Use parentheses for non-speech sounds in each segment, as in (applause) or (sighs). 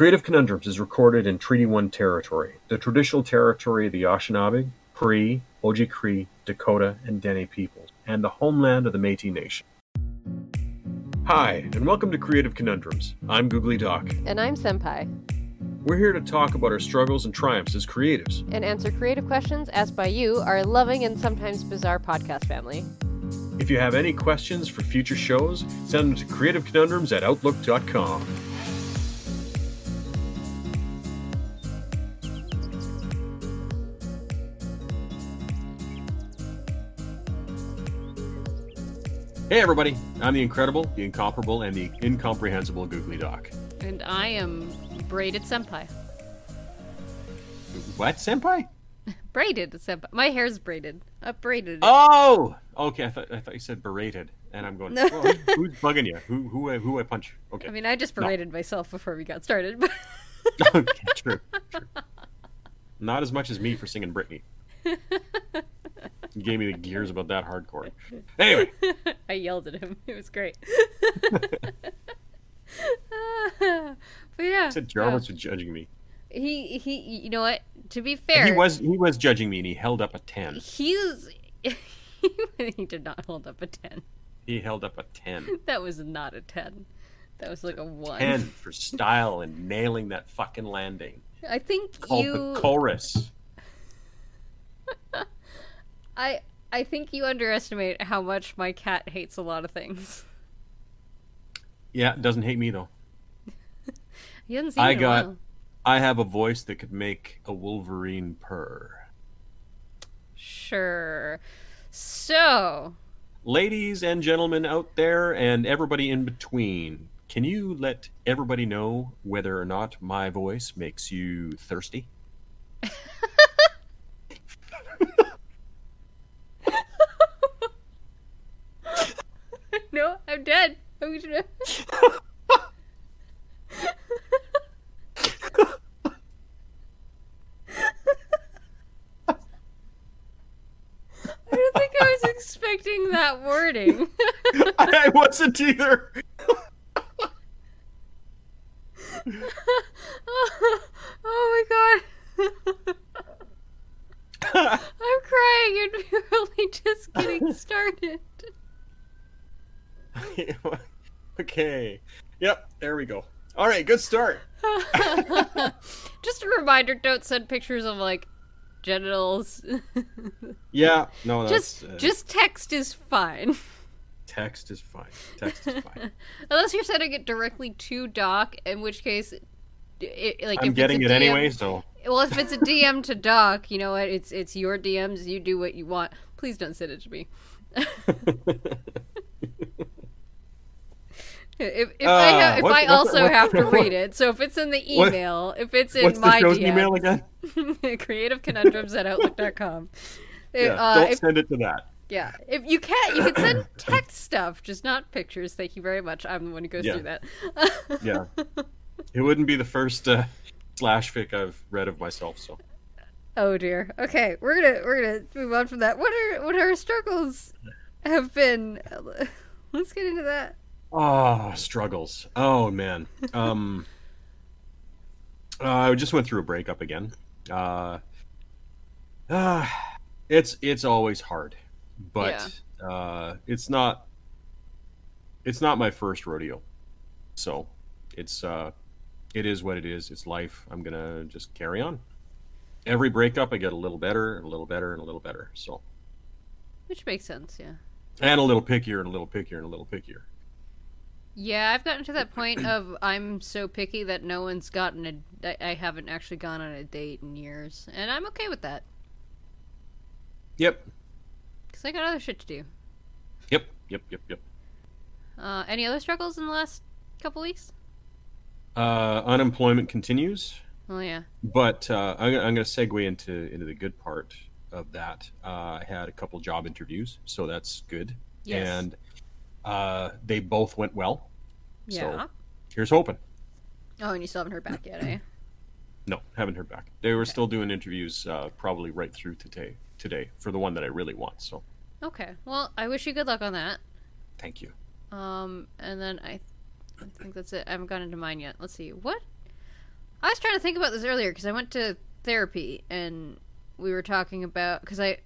Creative Conundrums is recorded in Treaty 1 territory, the traditional territory of the Anishinaabe, Cree, Oji-Cree, Dakota, and Dene peoples, and the homeland of the Métis Nation. Hi, and welcome to Creative Conundrums. I'm Googly Doc. And I'm Senpai. We're here to talk about our struggles and triumphs as creatives. And answer creative questions asked by you, our loving and sometimes bizarre podcast family. If you have any questions for future shows, send them to creativeconundrums at outlook.com. Hey everybody, I'm the incredible, the incomparable, and the incomprehensible Googly Doc. And I am braided senpai. What, senpai? (laughs) braided senpai. My hair's braided. Up braided. Oh, okay. I thought I thought you said berated, and I'm going. who's, who's bugging you? Who who who I punch? Okay. I mean, I just berated no. myself before we got started. (laughs) okay, true, true. (laughs) Not as much as me for singing Britney. You gave me the gears about that hardcore. Anyway, (laughs) I yelled at him. It was great. (laughs) but yeah, I said Jarvis was judging me. He he. You know what? To be fair, he was he was judging me, and he held up a ten. He's (laughs) he did not hold up a ten. He held up a ten. That was not a ten. That was like a one. Ten for style and nailing that fucking landing. I think Called you. the chorus. I I think you underestimate how much my cat hates a lot of things. Yeah, doesn't hate me though. (laughs) you haven't seen I got. I have a voice that could make a Wolverine purr. Sure. So, ladies and gentlemen out there, and everybody in between, can you let everybody know whether or not my voice makes you thirsty? (laughs) no, I'm dead. I'm. I don't think I was expecting that wording. (laughs) I wasn't either. oh, oh my god. I'm crying and we're only just getting started. okay. Yep, there we go. All right, good start. (laughs) Just a reminder: don't send pictures of like genitals. (laughs) yeah, no, just uh, just text is fine. Text is fine. Text is fine. (laughs) Unless you're sending it directly to Doc, in which case, it, like I'm getting it DM, anyway. So well, if it's a DM to Doc, you know what? It's it's your DMs. You do what you want. Please don't send it to me. If, if uh, I, ha- if I also have to read it, so if it's in the email, what, if it's in what's my the show's DM, email again? (laughs) creativeconundrums at outlook.com. Yeah, uh, don't if, send it to that. Yeah, if you can't, you can send (coughs) text stuff, just not pictures. Thank you very much. I'm the one who goes yeah. through that. (laughs) yeah, it wouldn't be the first uh, slash fic I've read of myself. So. Oh dear. Okay, we're gonna we're gonna move on from that. What are what our struggles have been? Let's get into that. Oh, struggles. Oh man. Um uh, I just went through a breakup again. Uh, uh it's it's always hard. But yeah. uh it's not it's not my first rodeo. So, it's uh it is what it is. It's life. I'm going to just carry on. Every breakup I get a little better and a little better and a little better. So, which makes sense, yeah. And a little pickier and a little pickier and a little pickier. Yeah, I've gotten to that point of I'm so picky that no one's gotten a. I haven't actually gone on a date in years, and I'm okay with that. Yep. Because I got other shit to do. Yep, yep, yep, yep. Uh, any other struggles in the last couple weeks? Uh, unemployment continues. Oh yeah. But uh, I'm, I'm going to segue into into the good part of that. Uh, I had a couple job interviews, so that's good. Yes. And uh, they both went well. Yeah. So here's hoping. Oh, and you still haven't heard back yet, eh? (clears throat) no, haven't heard back. They were okay. still doing interviews, uh, probably right through today. Today for the one that I really want. So. Okay. Well, I wish you good luck on that. Thank you. Um, and then I, th- I think that's it. I haven't gone into mine yet. Let's see. What, I was trying to think about this earlier because I went to therapy and we were talking about because I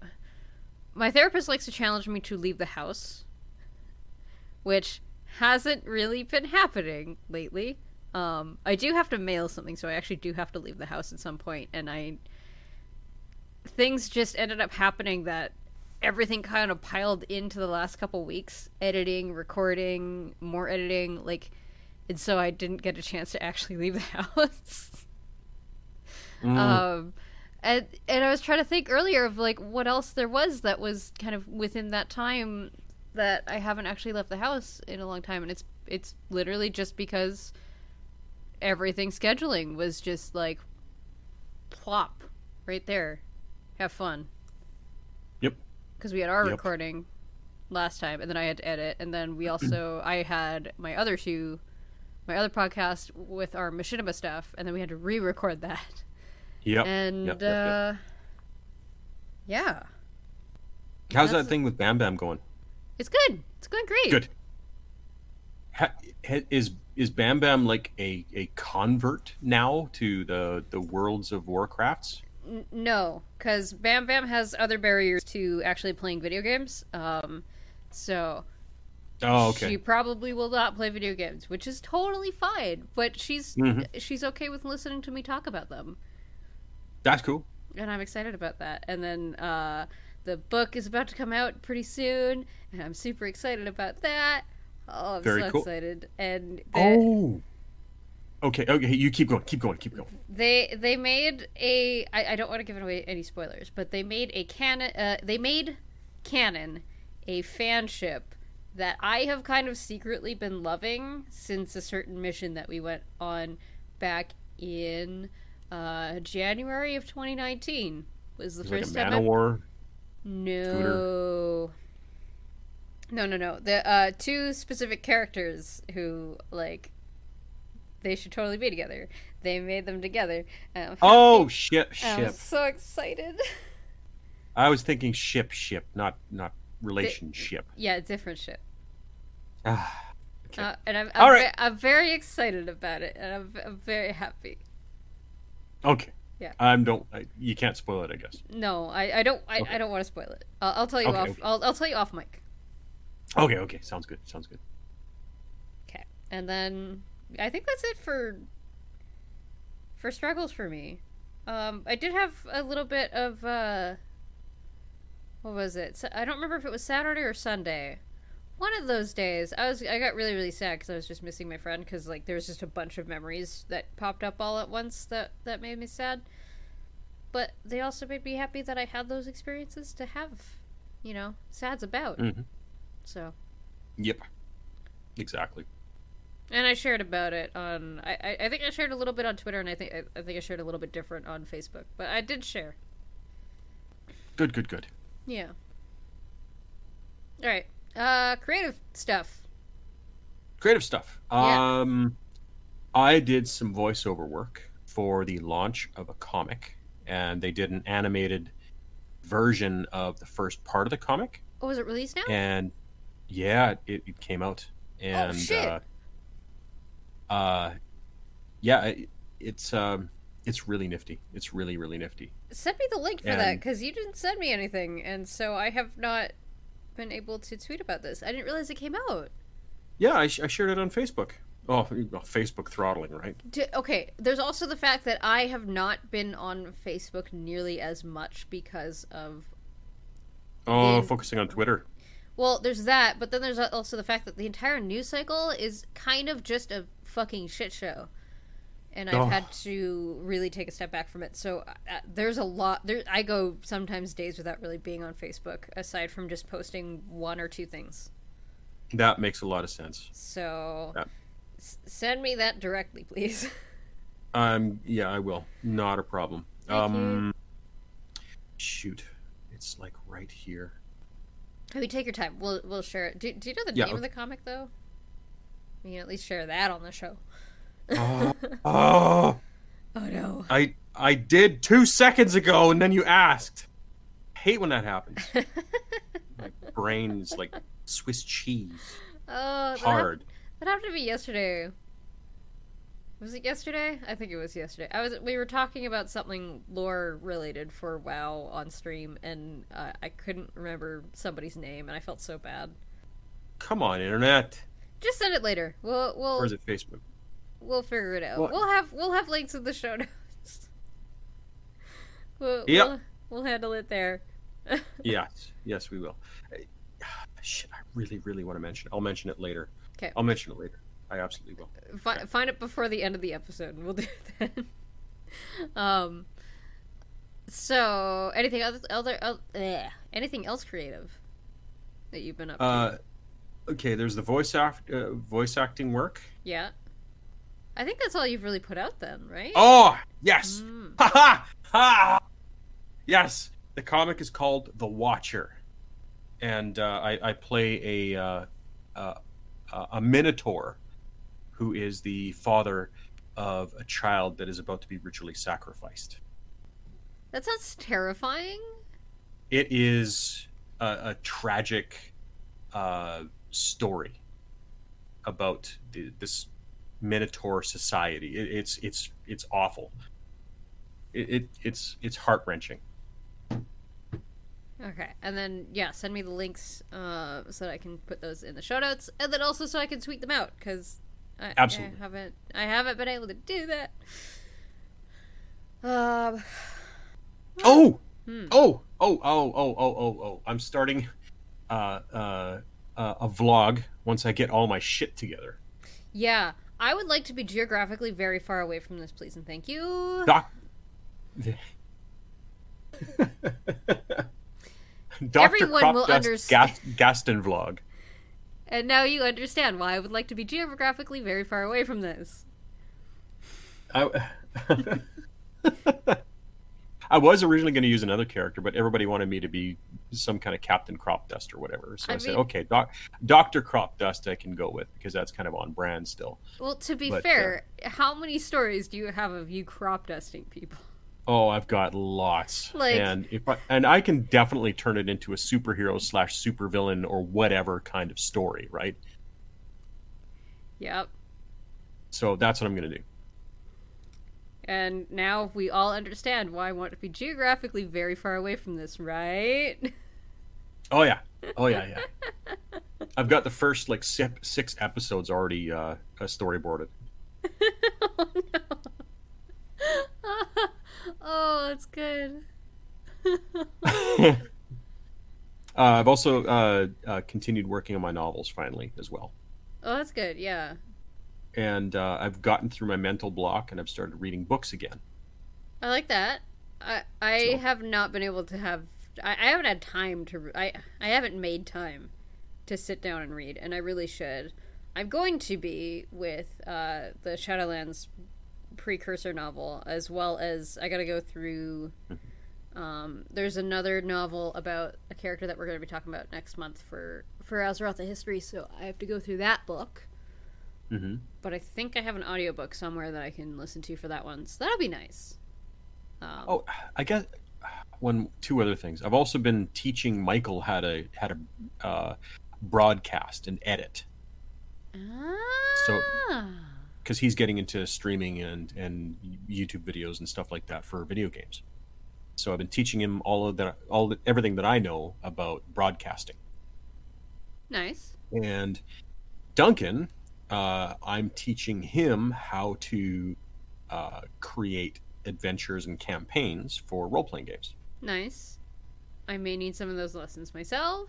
my therapist likes to challenge me to leave the house, which hasn't really been happening lately. Um, I do have to mail something, so I actually do have to leave the house at some point, and I things just ended up happening that everything kind of piled into the last couple weeks editing recording more editing like and so i didn't get a chance to actually leave the (laughs) house Mm. um and and i was trying to think earlier of like what else there was that was kind of within that time that i haven't actually left the house in a long time and it's it's literally just because everything scheduling was just like plop right there have fun Yep. because we had our Yep. recording last time and then i had to edit and then we (clears throat) also i had my other two my other podcast with our machinima stuff and then we had to re-record that Yep. and yep, yep, yep. uh yeah How's that's- that thing with Bam Bam going? It's good it's going great Good. Ha, ha, is is Bam Bam like a, a convert now to the the worlds of Warcrafts? No because bam bam has other barriers to actually playing video games um so Oh, okay. She probably will not play video games, which is totally fine. But she's Mhm. she's okay with listening to me talk about them, That's cool. and I'm excited about that. And then uh, the book is about to come out pretty soon, and I'm super excited about that. Oh, I'm Very so cool. excited! And they, Oh. Okay. Okay. You keep going. Keep going. Keep going. they they made a I, I don't want to give away any spoilers, but they made a canon. Uh, they made canon a fanship that I have kind of secretly been loving since a certain mission that we went on back in uh, January of 2019. Was the It's like a first time I No. No, no, no. The uh, two specific characters who like they should totally be together. They made them together. I'm (laughs) Oh, happy- ship, (laughs) I'm ship. so excited. I was thinking ship, ship, not not relationship. yeah, different ship. Ah, (sighs) okay. Uh, and I'm I'm, All ve- I'm very excited about it, and I'm, I'm very happy. okay. Yeah. I'm don't. I, you can't spoil it. I guess. No, I, I don't I, Okay. I don't want to spoil it. I'll, I'll tell you Okay, off. okay. I'll, I'll tell you off mic. Okay. Okay. Sounds good. Sounds good. Okay, and then I think that's it for for struggles for me. Um, I did have a little bit of uh, what was it? Sa- I don't remember if it was Saturday or Sunday. One of those days, I was I got really really sad because I was just missing my friend because like there was just a bunch of memories that popped up all at once that that made me sad. But they also made me happy that I had those experiences to have, you know, sad's about. Mhm. So Yep. Exactly. And I shared about it on. I, I, I think I shared a little bit on Twitter, and I think I, I think I shared a little bit different on Facebook. But I did share. Good. Good. Good. Yeah. All right. Uh, creative stuff. Creative stuff. Yeah. Um, I did some voiceover work for the launch of a comic, and they did an animated version of the first part of the comic. Oh, is it released now? and yeah, it, it came out, and Oh, shit. uh, uh, yeah, it, it's um, it's really nifty. It's really really nifty. Send me the link for that because you didn't send me anything, and so I have not been able to tweet about this. I didn't realize it came out. Yeah, I, sh- I shared it on Facebook. Oh, well, Facebook throttling, right? D- okay, there's also the fact that I have not been on Facebook nearly as much because of Oh, focusing on Twitter. Well, there's that, but then there's also the fact that the entire news cycle is kind of just a fucking shit show. And I've Oh. had to really take a step back from it. So uh, there's a lot. There, I go sometimes days without really being on Facebook, aside from just posting one or two things. That makes a lot of sense. So Yeah. s- send me that directly, please. (laughs) Um, yeah, I will. Not a problem. Thank um, shoot, it's like right here. Maybe take your time. We'll we'll share it. Do, do you know the Yeah, name of the comic though? We can at least share that on the show. Oh, (laughs) oh, Oh no. I I did two seconds ago, and then you asked. hate when that happens. (laughs) My brain's like Swiss cheese, Oh, that hard. That happened to me yesterday. Was it yesterday? I think it was yesterday. I was. We were talking about something lore related for WoW on stream, and uh, I couldn't remember somebody's name, and I felt so bad. Come on, internet. Just send it later. We'll we'll Or is it Facebook? We'll figure it out. What? We'll have we'll have links in the show (laughs) notes. we'll, Yep. we'll we'll handle it there. (laughs) Yes, yes, we will. (sighs) Shit, I really, really want to mention. I'll mention it later. Okay, I'll mention it later. I absolutely will. Fi- find it before the end of the episode, and we'll (laughs) do it then. um. So, anything other, other uh, eh, anything else creative that you've been up to? Uh, okay, there's the voice act, uh, voice acting work. yeah, I think that's all you've really put out then, right? Oh, yes. Mm. Ha ha ha. Yes, the comic is called The Watcher, and uh, I, I play a uh, uh, a minotaur who is the father of a child that is about to be ritually sacrificed. That sounds terrifying. It is a, a tragic uh, story about the, this minotaur society. It, it's it's it's awful. It, it it's it's heart wrenching. Okay, and then yeah, send me the links uh, so that I can put those in the show notes, and then also so I can tweet them out because I, Absolutely. I haven't I haven't been able to do that. Um. Oh, Hmm. oh, oh, oh, oh, oh, oh, oh! I'm starting uh, uh, uh, a vlog once I get all my shit together. Yeah, I would like to be geographically very far away from this, please and thank you. Doc. Dr. Everyone will Crop Dust underst- Gas- Gaston vlog. And now you understand why I would like to be geographically very far away from this. I, (laughs) I was originally going to use another character, but everybody wanted me to be some kind of Captain Crop Dust or whatever. So I, I said, okay, doc, Doctor Crop Dust, I can go with because that's kind of on brand still. Well, to be But, uh, fair, how many stories do you have of you crop dusting people? Oh, I've got lots, Like- and if I, and I can definitely turn it into a superhero slash supervillain or whatever kind of story, right? Yep. So that's what I'm going to do. And now we all understand why I want to be geographically very far away from this, right? Oh yeah, oh yeah, yeah. (laughs) I've got the first like six, episodes already uh, uh, storyboarded. (laughs) oh no. (laughs) oh, that's good. uh, I've also uh, uh, continued working on my novels finally as well, oh, that's good. Yeah. And uh, I've gotten through my mental block and I've started reading books again. I like that. I I So- have not been able to have. I, I haven't had time to. I I haven't made time to sit down and read, and I really should. I'm going to be with uh, the Shadowlands precursor novel, as well as I got to go through. Um, there's another novel about a character that we're going to be talking about next month for for Azeroth the History, so I have to go through that book. Hmm But I think I have an audiobook somewhere that I can listen to for that one, so that'll be nice. Um, Oh, I guess one two other things. I've also been teaching Michael how to how to uh, broadcast and edit Ah. So- because he's getting into streaming and and YouTube videos and stuff like that for video games. So I've been teaching him all of that, all the, everything that I know about broadcasting. nice. And Duncan, uh, I'm teaching him how to uh, create adventures and campaigns for role playing games. Nice. I may need some of those lessons myself.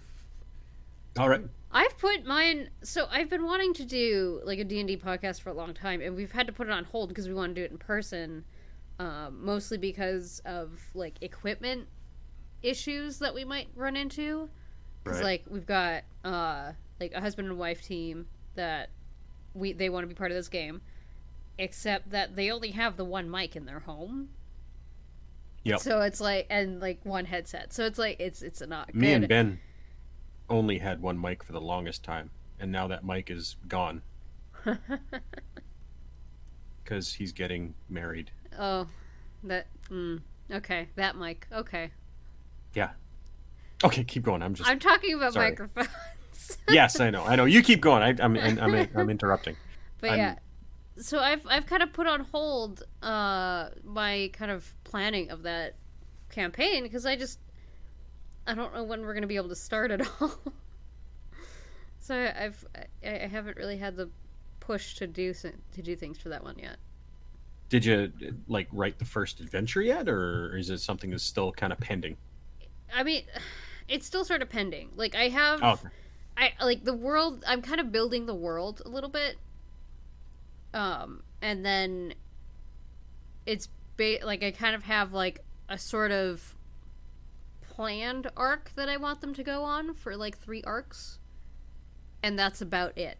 All right. I've put mine so I've been wanting to do like a D&D podcast for a long time and we've had to put it on hold because we want to do it in person. Um, mostly because of like equipment issues that we might run into. Because Right. like we've got uh like a husband and wife team that we they want to be part of this game, except that they only have the one mic in their home. Yep. So it's like and like one headset. So it's like it's it's not good. Me and Ben only had one mic for the longest time, and now that mic is gone (laughs) because he's getting married. oh, that mm, okay. That mic. Okay. Yeah. Okay, keep going. I'm just I'm talking about microphones. (laughs) (laughs) yes, I know, I know. You keep going. I, I'm, I'm, I'm, I'm (laughs) interrupting. but I'm- yeah, so I've I've kind of put on hold uh my kind of planning of that campaign because I just I don't know when we're gonna be able to start at (laughs) all. so I've I, I haven't really had the push to do to do things for that one yet. Did you like write the first adventure yet, or is it something that's still kind of pending? I mean, (sighs) it's still sort of pending. Like I have, Oh, okay. I like the world. I'm kind of building the world a little bit. Um, and then it's ba- like I kind of have like a sort of planned arc that I want them to go on for like three arcs, and that's about it.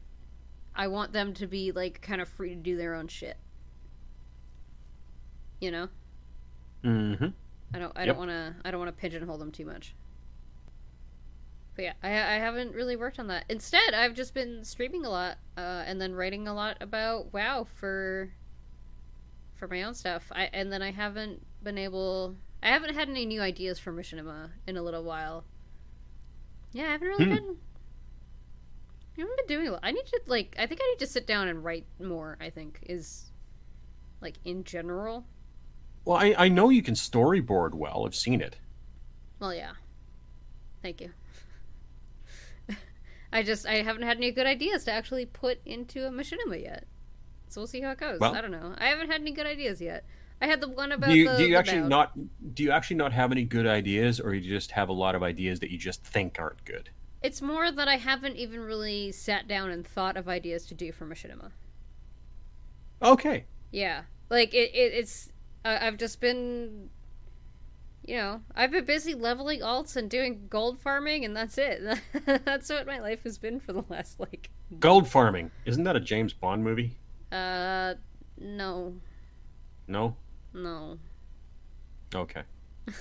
I want them to be like kind of free to do their own shit. You know. Mm-hmm. I don't. I Yep. don't want to. I don't want to pigeonhole them too much. But yeah, I, I haven't really worked on that. Instead, I've just been streaming a lot, uh, and then writing a lot about WoW for for my own stuff. I and then I haven't been able. I haven't had any new ideas for Machinima in a little while. Yeah, I haven't really Hmm. been. I haven't been doing a lot. I need to like. I think I need to sit down and write more. I think is like in general. Well, I, I know you can storyboard well. I've seen it. Well, yeah. Thank you. I just I haven't had any good ideas to actually put into a machinima yet. So we'll see how it goes. Well- I don't know. I haven't had any good ideas yet. I had the one about Do you, the, do you actually bound. not do you actually not have any good ideas, or do you just have a lot of ideas that you just think aren't good? It's more that I haven't even really sat down and thought of ideas to do for machinima. Okay. Yeah, like it, it it's uh, I've just been, you know, I've been busy leveling alts and doing gold farming, and that's it. (laughs) that's what my life has been for the last like Gold farming. Isn't that a James Bond movie? uh no No. no Okay. (laughs)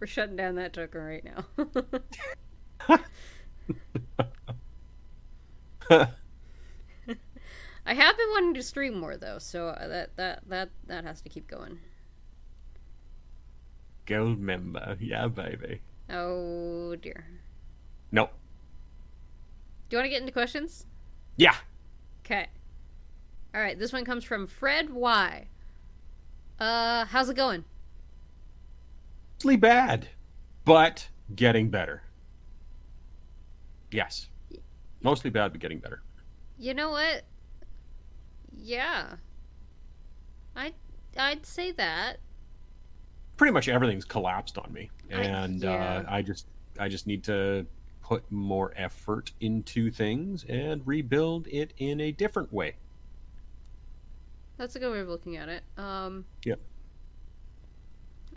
we're shutting down that token right now. (laughs) I have been wanting to stream more though, so uh, that that that that has to keep going. Goldmember. Yeah, baby. Oh dear. No. Do you want to get into questions? Yeah. Okay. All right. This one comes from Fred Y. Uh, how's it going? Mostly bad, but getting better. Yes. Mostly bad, but getting better. You know what? Yeah. I I'd say that. Pretty much everything's collapsed on me, I- and yeah. uh, I just I just need to put more effort into things and rebuild it in a different way. That's a good way of looking at it. Um, Yep.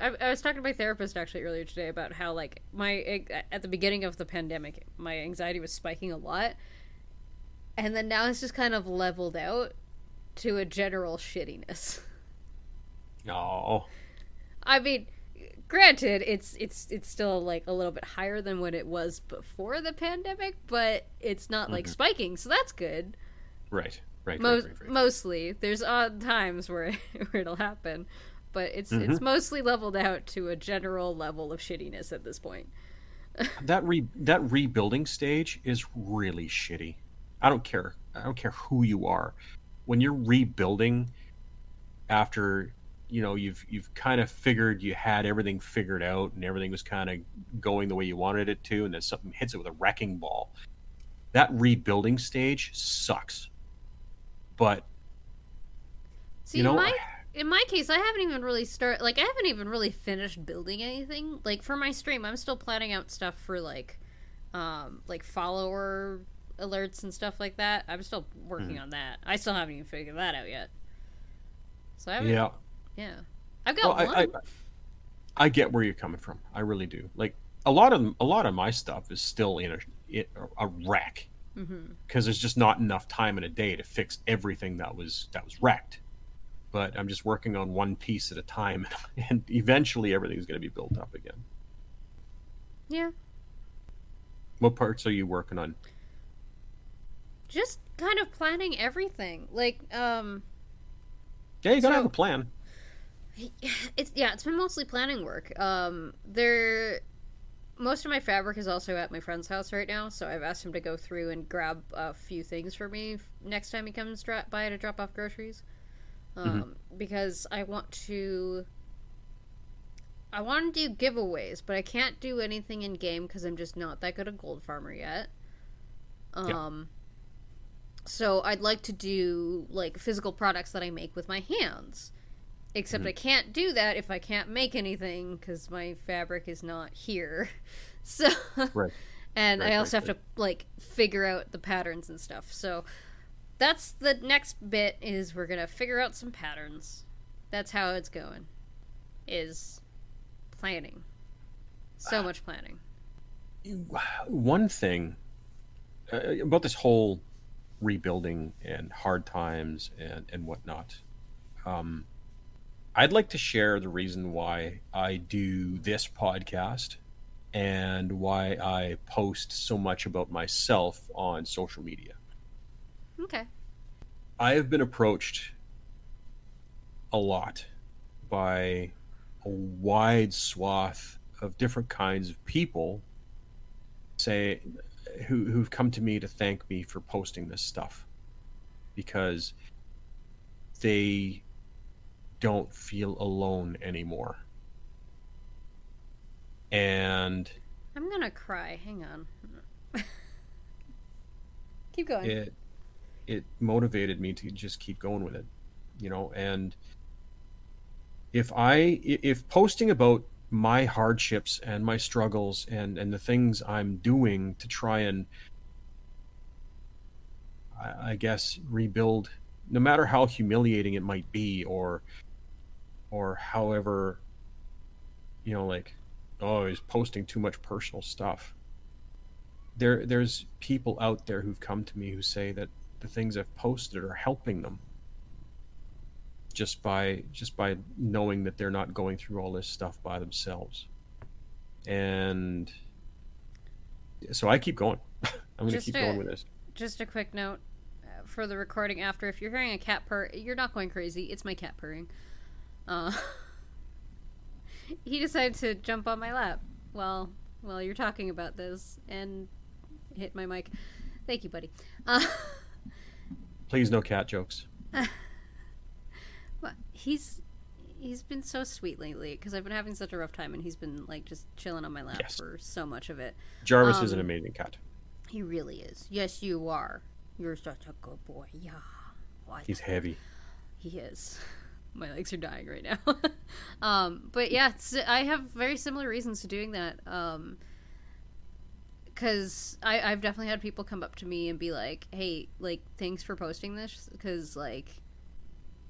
I, I was talking to my therapist actually earlier today about how like my at the beginning of the pandemic, my anxiety was spiking a lot, and then now it's just kind of leveled out to a general shittiness. Oh, I mean, granted, it's it's it's still like a little bit higher than what it was before the pandemic, but it's not like Mhm. spiking, so that's good. right, right, Mo- right, right, right. Mostly, there's odd times where (laughs) where it'll happen, but it's Mm-hmm. it's mostly leveled out to a general level of shittiness at this point. (laughs) that re that rebuilding stage is really shitty. I don't care. I don't care who you are. When you're rebuilding after you know you've you've kind of figured you had everything figured out and everything was kind of going the way you wanted it to and then something hits it with a wrecking ball. That rebuilding stage sucks. But See, you know in my in my case, I haven't even really start like I haven't even really finished building anything. Like for my stream, I'm still planning out stuff for like um like follower alerts and stuff like that. I'm still working Hmm. on that. I still haven't even figured that out yet. So I haven't yeah, yeah. I've got Well, one. I, I I get where you're coming from. I really do. Like a lot of a lot of my stuff is still in a it, a wreck because there's just not enough time in a day to fix everything that was that was wrecked. But I'm just working on one piece at a time, (laughs) and eventually everything's going to be built up again. Yeah. What parts are you working on? Just kind of planning everything. Like um Yeah, you got to So- have a plan. It's yeah it's been mostly planning work um there most of my fabric is also at my friend's house right now, so I've asked him to go through and grab a few things for me next time he comes by to drop off groceries. Um, mm-hmm. Because I want to. I want to do giveaways, but I can't do anything in game because I'm just not that good a gold farmer yet. Um, yeah. so I'd like to do like physical products that I make with my hands. Except mm-hmm. I can't do that if I can't make anything because my fabric is not here. (laughs) So, right. and right, I also right, have to like figure out the patterns and stuff. So, that's the next bit is we're gonna figure out some patterns. That's how it's going. Is planning. So uh, much planning. One thing uh, about this whole rebuilding and hard times and and whatnot. Um, I'd like to share the reason why I do this podcast and why I post so much about myself on social media. Okay. I have been approached a lot by a wide swath of different kinds of people say who who've come to me to thank me for posting this stuff because they don't feel alone anymore. And I'm gonna cry. Hang on. (laughs) keep going. It it motivated me to just keep going with it, you know. And if I if posting about my hardships and my struggles and and the things I'm doing to try and I, I guess rebuild, no matter how humiliating it might be, or or however you know like oh he's posting too much personal stuff. There there's people out there who've come to me who say that the things I've posted are helping them just by just by knowing that they're not going through all this stuff by themselves. And so I keep going. (laughs) I'm going to keep going with this. just a quick note uh, for the recording after if you're hearing a cat purr you're not going crazy. It's my cat purring uh, (laughs) he decided to jump on my lap while while you're talking about this and hit my mic. Thank you, buddy. Uh, (laughs) Please, no cat jokes. well, he's he's been so sweet lately because I've been having such a rough time, and he's been like just chilling on my lap yes. for so much of it. Jarvis um, is an um, amazing cat. He really is. Yes, you are. You're such a good boy. Yeah. What? He's heavy. He is (laughs) my legs are dying right now. (laughs) um, but yeah, I have very similar reasons to doing that. Um, because I've definitely had people come up to me and be like, "Hey, like, thanks for posting this," because like,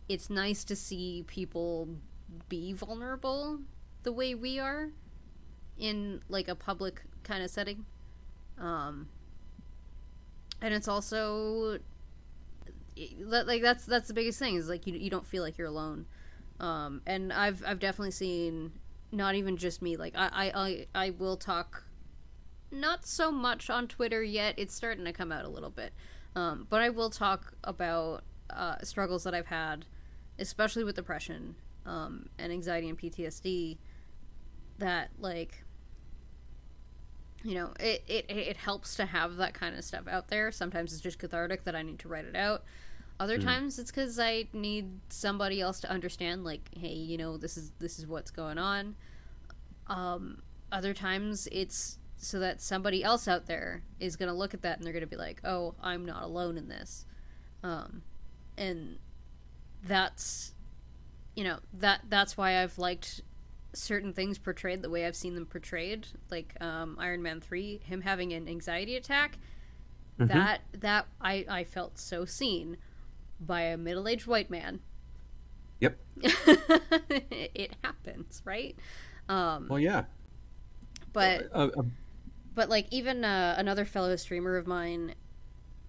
it's nice to see people be vulnerable the way we are in like a public kind of setting. Um, and it's also like that's that's the biggest thing is like you you don't feel like you're alone. Um, and I've I've definitely seen not even just me like I I I will talk not so much on Twitter yet. It's starting to come out a little bit. Um, but I will talk about uh, struggles that I've had, especially with depression um, and anxiety and PTSD. That like, you know, it, it it helps to have that kind of stuff out there. Sometimes it's just cathartic that I need to write it out. Other mm. times it's because I need somebody else to understand, like, hey, you know, this is this is what's going on. Um, other times it's so that somebody else out there is gonna look at that and they're gonna be like, oh, I'm not alone in this, um, and that's, you know, that that's why I've liked certain things portrayed the way I've seen them portrayed, like um, Iron Man three, him having an anxiety attack. Mm-hmm. That that I I felt so seen by a middle aged white man. Yep. (laughs) it happens, right? Um, well, yeah. But uh, uh, but like even uh, another fellow streamer of mine,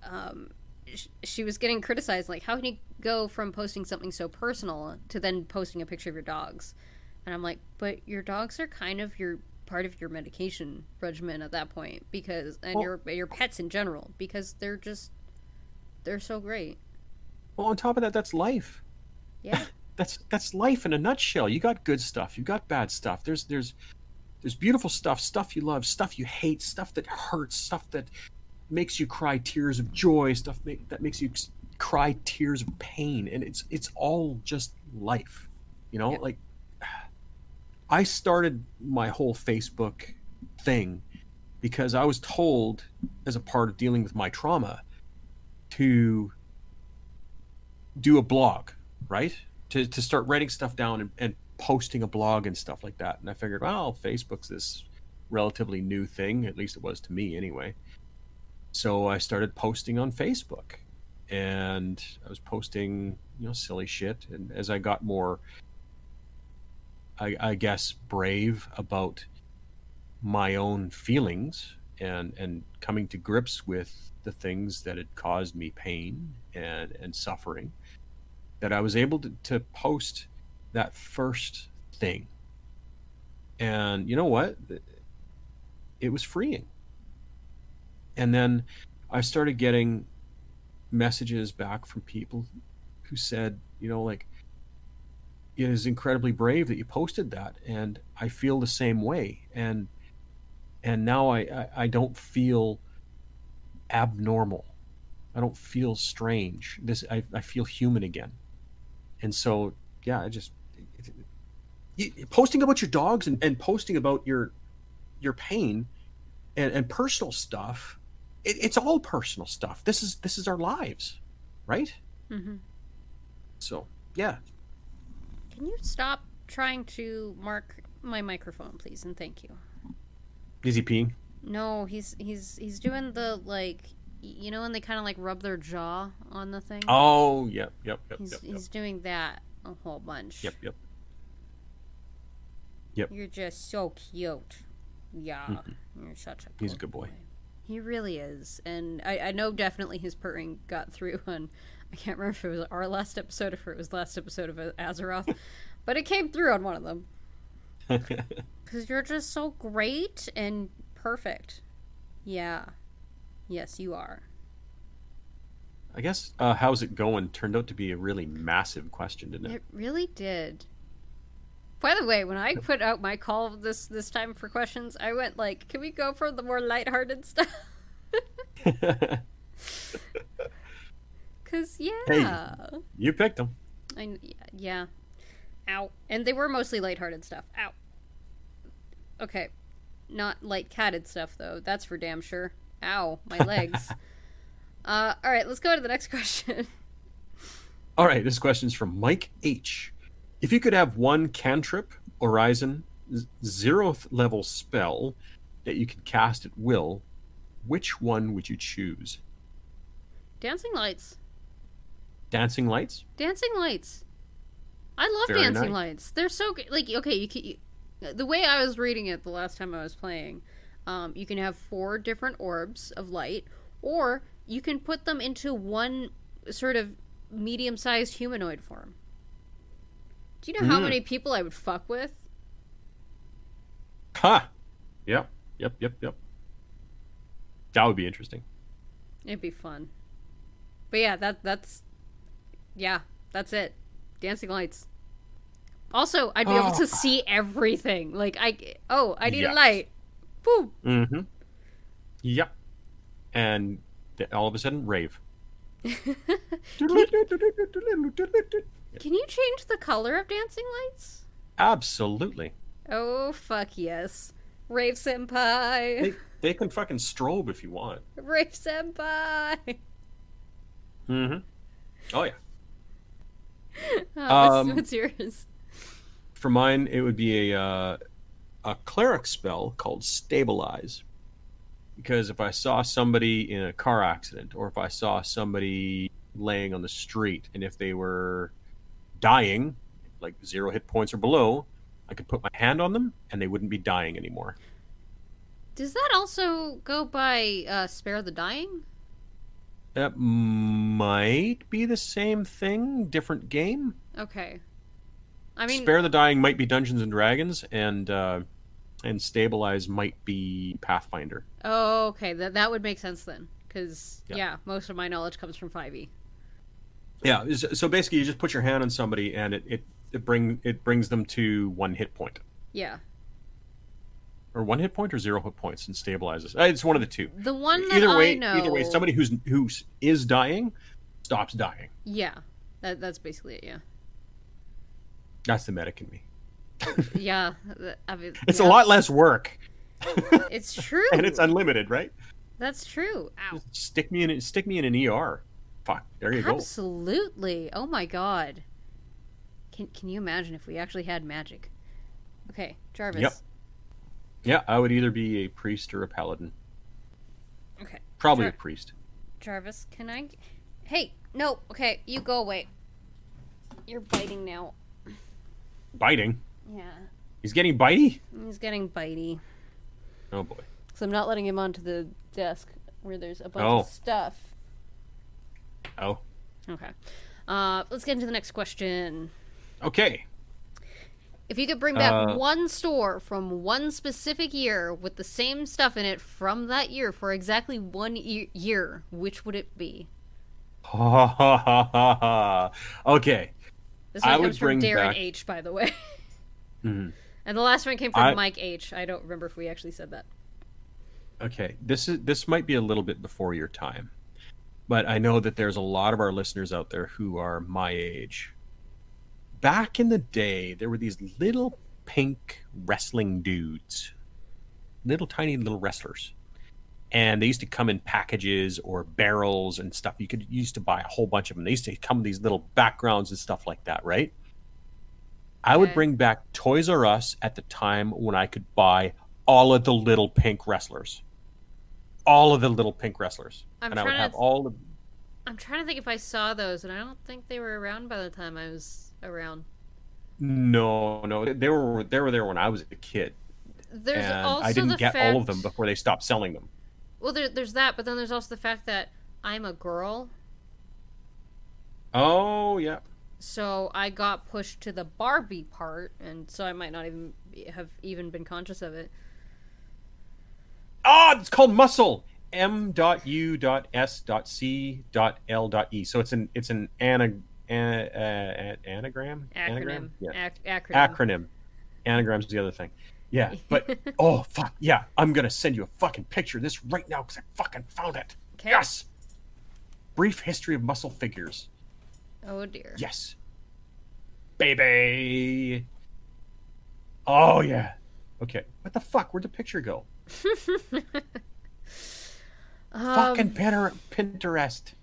um, sh- she was getting criticized. Like, how can you go from posting something so personal to then posting a picture of your dogs? And I'm like, but your dogs are kind of your part of your medication regimen at that point because and well, your your pets in general because they're just they're so great. Well, on top of that, that's life. Yeah. (laughs) that's that's life in a nutshell. You got good stuff. You got bad stuff. There's there's there's beautiful stuff, stuff you love, stuff you hate, stuff that hurts, stuff that makes you cry tears of joy, stuff make, that makes you cry tears of pain, and it's it's all just life, you know. Yeah. Like I started my whole Facebook thing because I was told, as a part of dealing with my trauma, to do a blog, right? To to start writing stuff down and, and posting a blog and stuff like that. And I figured, well, Facebook's this relatively new thing, at least it was to me anyway. So I started posting on Facebook. And I was posting, you know, silly shit. And as I got more I, I guess brave about my own feelings and and coming to grips with the things that had caused me pain and and suffering that I was able to, to post that first thing and you know what it was freeing and then I started getting messages back from people who said you know like it is incredibly brave that you posted that and I feel the same way and and now I, I, I don't feel abnormal. I don't feel strange. This I, I feel human again. And so yeah, I just posting about your dogs and, and posting about your your pain and, and personal stuff. It, it's all personal stuff. This is this is our lives, right? Mm-hmm. So yeah, Can you stop trying to mark my microphone, please, and thank you. is he peeing? No, he's he's he's doing the like, you know, when they kind of like rub their jaw on the thing. Oh, yep, yep, yep, he's yep, yep, doing that a whole bunch. yep, yep. You're just so cute. Yeah, you're such a. Mm-hmm. He's a good boy. He really is, and I, I know definitely his purring got through (laughs) on. I can't remember if it was our last episode or if it was last episode of Azeroth, (laughs) but it came through on one of them. (laughs) Because you're just so great and perfect. Yeah. Yes, you are. I guess uh, how's it going turned out to be a really massive question, didn't it? It really did. By the way, when I put out my call this this time for questions, I went like, "Can we go for the more lighthearted stuff?" (laughs) Cause yeah, you picked them. I yeah, ow, and they were mostly lighthearted stuff. Ow. Okay, not light catted stuff though. That's for damn sure. Ow, my legs. (laughs) uh, all right, let's go to the next (laughs) question. All right, this question is from Mike H. If you could have one cantrip, Horizon, zeroth level spell that you could cast at will, which one would you choose? Dancing lights. Dancing lights? Dancing lights. I love Very dancing nice. lights. They're so good. Like, okay, you can. You, the way I was reading it the last time I was playing, um, you can have four different orbs of light, or you can put them into one sort of medium-sized humanoid form. Do you know how Mm. many people I would fuck with? Ha! Yep, yep, yep, yep. That would be interesting. It'd be fun. But yeah, that that's yeah, that's it. Dancing lights. Also, I'd be able to Oh. see everything. Like I oh, I need Yes. a light. Boom. Mm-hmm. Yep. And th- all of a sudden, rave. (laughs) Can you change the color of dancing lights? Absolutely. Oh fuck yes. Rave senpai. They, they can fucking strobe if you want. Rave senpai. Mm-hmm. Oh yeah. (laughs) Oh, what's, Um, what's yours? For mine, it would be a uh, a cleric spell called Stabilize. Because if I saw somebody in a car accident, or if I saw somebody laying on the street, and if they were dying, like zero hit points or below, I could put my hand on them, and they wouldn't be dying anymore. Does that also go by uh, spare the dying? That might be the same thing, different game. Okay. I mean, Spare the Dying might be Dungeons and Dragons, and uh, and Stabilize might be Pathfinder. Oh, okay. That that would make sense then, because Yeah. yeah. most of my knowledge comes from Five E. Yeah. So basically, you just put your hand on somebody, and it it, it bring it brings them to one hit point. Yeah. or one hit point or zero hit points and stabilizes. Uh, It's one of the two. The one that Either way, I know. either way, somebody who's who is is dying stops dying. Yeah, that, that's basically it. Yeah. That's the medic in me. (laughs) Yeah. I mean, It's yeah. a lot less work, (laughs) It's true. and it's unlimited, right? That's true. Ow. Stick me in, stick me in an ER. Fuck, there you go. Absolutely. Oh my god. Can can you imagine if we actually had magic? Okay, Jarvis. Yep. Yeah, I would either be a priest or a paladin. Okay. Probably Jar- a priest. Jarvis, can I? Hey, no. Okay, you go away. You're biting now. Biting. Yeah, He's getting bitey. he's getting bitey. Oh boy. So I'm not letting him onto the desk where there's a bunch Oh. of stuff. Oh. Okay. Uh, let's get into the next question. Okay. If you could bring back Uh, one store from one specific year with the same stuff in it from that year for exactly one e- year, which would it be? Ha ha ha ha ha. Okay. This one I comes from Darren back- H, by the way. (laughs) Mhm. And the last one came from I- Mike H. I don't remember if we actually said that. Okay. This is this might be a little bit before your time, but I know that there's a lot of our listeners out there who are my age. Back in the day, there were these little pink wrestling dudes, little tiny little wrestlers, and they used to come in packages or barrels and stuff. You could you used to buy a whole bunch of them. They used to come these little backgrounds and stuff like that, right? I would bring back Toys R Us at the time when I could buy all of the little pink wrestlers, all of the little pink wrestlers, I'm and I would trying to have th- all the. I'm trying to think if I saw those, and I don't think they were around by the time I was around. No, no, they were they were there when I was a kid, There's and also I didn't get fact... all of them before they stopped selling them. Well, there, there's that, but then there's also the fact that I'm a girl, Oh yeah, so I got pushed to the Barbie part, and so I might not even be- have even been conscious of it. oh, it's called muscle. M dot U dot S dot C dot L dot E. So it's an it's an ana, an, uh, anagram Acronym. anagram yeah Ac- acronym. acronym. Anagram's the other thing. Yeah, (laughs) but oh fuck yeah, I'm gonna send you a fucking picture of this right now because I fucking found it. Okay. Yes. Brief history of muscle figures. Oh dear. Yes. Baby. Oh yeah. Okay. What the fuck? Where'd the picture go? (laughs) Um, Fucking Pinter- Pinterest.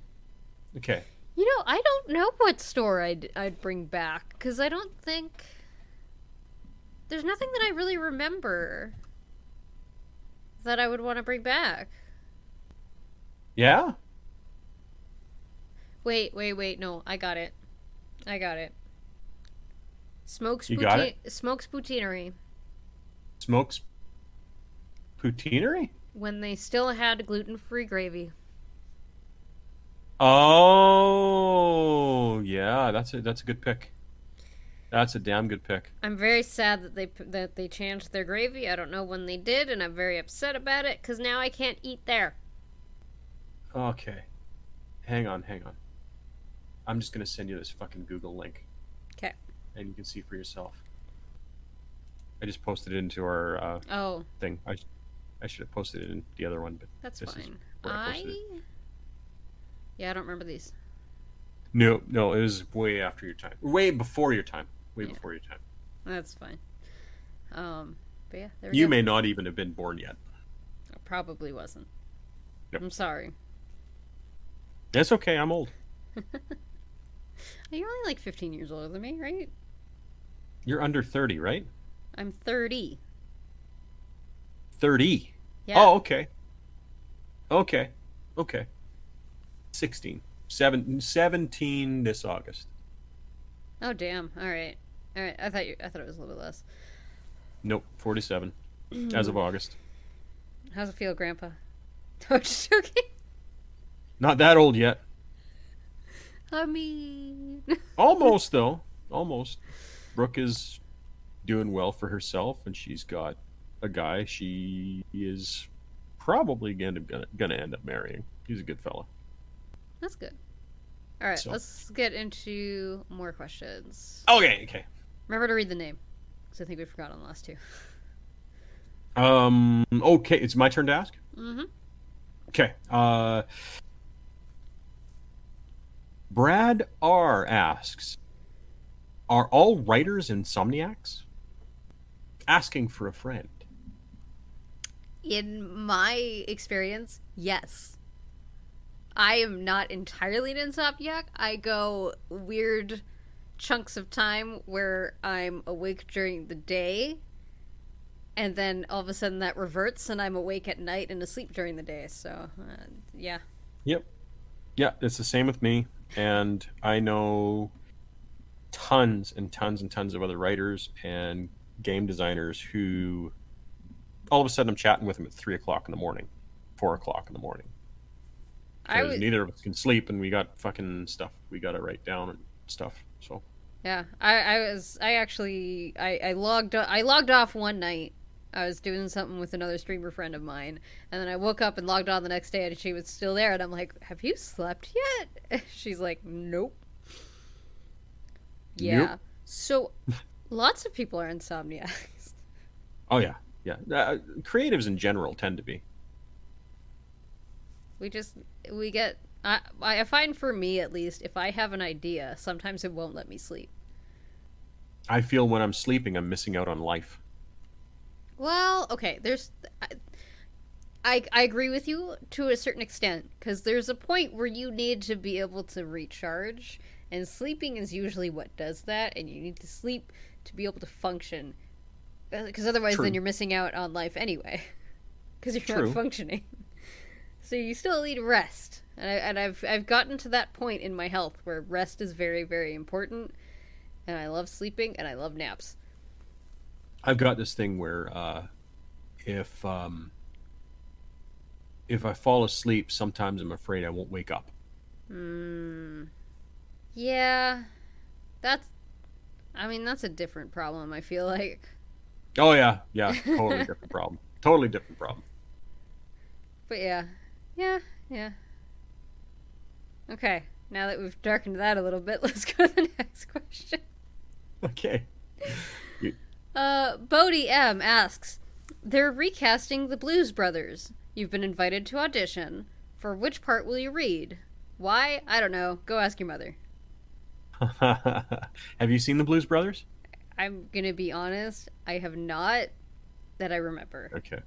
Okay. You know, I don't know what store I'd I'd bring back because I don't think there's nothing that I really remember that I would want to bring back. Yeah. Wait, wait, wait. No, I got it. I got it. Smokes You got Poutine- Smokes Poutinerie Smokes. Poutinerie. when they still had gluten-free gravy. Oh yeah, that's a that's a good pick. That's a damn good pick. I'm very sad that they that they changed their gravy. I don't know when they did, and I'm very upset about it because now I can't eat there. Okay. Hang on, hang on. I'm just gonna send you this fucking Google link. Okay. And you can see for yourself. I just posted it into our uh, Oh, thing. I, sh- I should have posted it in the other one, but that's fine. I I yeah, I don't remember these. no, no, it was way after your time, way before your time, way Yeah. before your time. That's fine. Um, but yeah, You go. may not even have been born yet. I probably wasn't. Yep. I'm sorry. That's okay. I'm old. (laughs) You're only like 15 years older than me, right? You're under thirty, right? I'm 30. Thirty. Yeah. Oh, okay. Okay. Okay. 16. Seven, 17 this August. Oh, damn. All right. All right. I thought you. I thought it was a little bit less. Nope, 47 as of hmm. August. How's it feel, Grandpa? (laughs) Oh, just joking. Not that old yet. I mean, (laughs) Almost, though. Almost. Brooke is doing well for herself, and she's got a guy she is probably gonna, gonna end up marrying. He's a good fella. that's good. All right, So- let's get into more questions. Okay, okay. Remember to read the name, because I think we forgot on the last two. Um. Okay, it's my turn to ask. Mm-hmm. Okay. Uh. Brad R asks, "Are all writers insomniacs?" Asking for a friend. In my experience, yes. I am not entirely an insomniac. I go weird chunks of time where I'm awake during the day, and then all of a sudden that reverts, and I'm awake at night and asleep during the day. So, uh, yeah. Yep. Yeah, it's the same with me. And I know tons and tons and tons of other writers and game designers who all of a sudden I'm chatting with them at three o'clock in the morning, four o'clock in the morning. I Because would, neither of us can sleep and we got fucking stuff we got to write down and stuff. So, Yeah, I, I was I actually I, I logged I logged off one night. I was doing something with another streamer friend of mine, and then I woke up and logged on the next day, and she was still there. And I'm like, "Have you slept yet?" (laughs) She's like, "Nope." Yeah. Nope. So, lots of people are insomniacs. (laughs) oh yeah, yeah. Uh, creatives in general tend to be. We just we get. I I find for me at least, if I have an idea, sometimes it won't let me sleep. I feel when I'm sleeping, I'm missing out on life. Well, okay, there's I I, I agree with you to a certain extent because there's a point where you need to be able to recharge and sleeping is usually what does that and you need to sleep to be able to function uh, because otherwise True. then you're missing out on life anyway (laughs) because you're True. not functioning so you still need rest and, I, and I've, I've gotten to that point in my health where rest is very very important and I love sleeping and I love naps I've got this thing where uh, if um, if I fall asleep, sometimes I'm afraid I won't wake up. Hmm. Yeah, that's. I mean, that's a different problem. I feel like, Oh yeah, yeah, (laughs) totally different problem. Totally different problem. but yeah, yeah, yeah. Okay, now that we've darkened that a little bit, (laughs) let's go to the next question. Okay. (laughs) Uh, Bodie M asks, "They're recasting the Blues Brothers. You've been invited to audition. For which part will you read? Why? I don't know. Go ask your mother." (laughs) Have you seen the Blues Brothers? I'm gonna be honest. I have not. That I remember. Okay.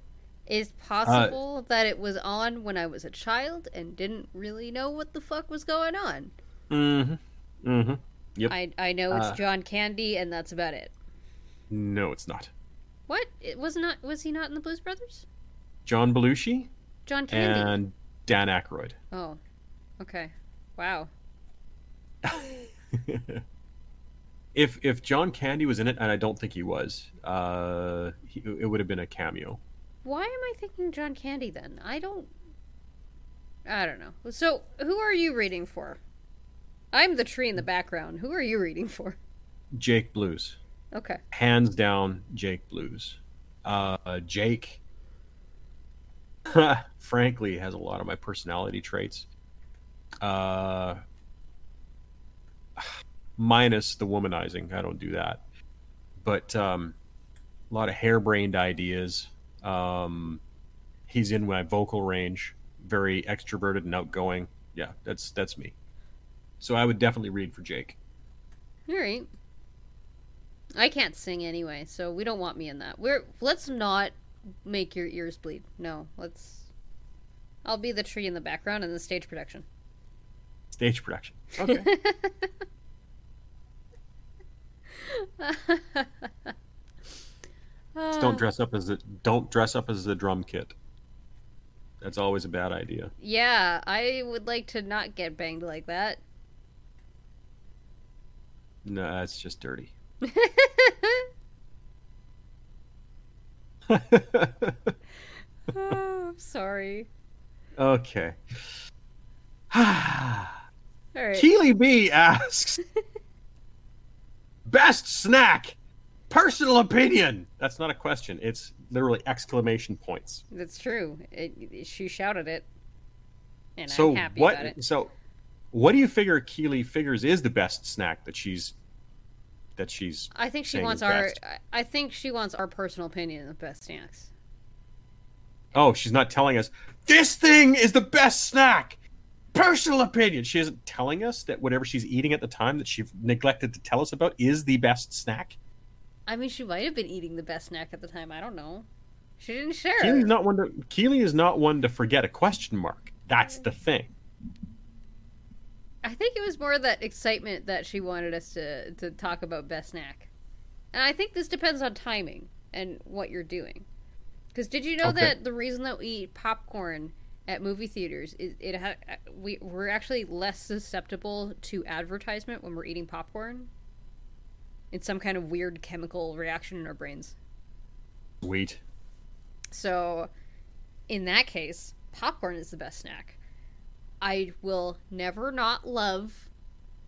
It's possible that it was on when I was a child and didn't really know what the fuck was going on. Mm-hmm. Mm-hmm. Yep. I I know it's Uh. John Candy and that's about it. No, it's not. What? It was not was he not in the Blues Brothers? John Belushi John Candy. and Dan Aykroyd. Oh. Okay. Wow. (laughs) if if John Candy was in it, and I don't think he was, uh, he, it would have been a cameo. Why am I thinking John Candy then? I don't I don't know. So, who are you reading for? I'm the tree in the background. Who are you reading for? Jake Blues. Okay. hands down Jake Blues. Uh, Jake, (laughs) frankly, has a lot of my personality traits. Uh, minus the womanizing, I don't do that. But um, a lot of harebrained ideas. Um, he's in my vocal range, very extroverted and outgoing. Yeah, that's that's me. So I would definitely read for Jake. All right. I can't sing anyway, so we don't want me in that. We're let's not make your ears bleed. No, let's. I'll be the tree in the background in the stage production. Stage production. Okay. (laughs) (laughs) Just don't uh. dress up as the don't dress up as the drum kit. That's always a bad idea. Yeah, I would like to not get banged like that. No, that's just dirty. (laughs) oh, I'm sorry. okay. (sighs) All right. Keely B asks (laughs) Best snack. Personal opinion. That's not a question. It's literally exclamation points. That's true. It, she shouted it, and so I'm happy what about it. so what do you figure Keely figures is the best snack that she's that she's I think she wants our. best. I think she wants our personal opinion of best snacks. oh, she's not telling us this thing is the best snack. Personal opinion. She isn't telling us that whatever she's eating at the time that she neglected to tell us about is the best snack. I mean, she might have been eating the best snack at the time. I don't know. She didn't share. Keely's not one to Keely is not one to forget a question mark. That's the thing. I think it was more that excitement that she wanted us to to talk about best snack, and I think this depends on timing and what you're doing. Because did you know Okay. that the reason that we eat popcorn at movie theaters is it ha- we we're actually less susceptible to advertisement when we're eating popcorn. It's some kind of weird chemical reaction in our brains. Sweet. So, in that case, popcorn is the best snack. I will never not love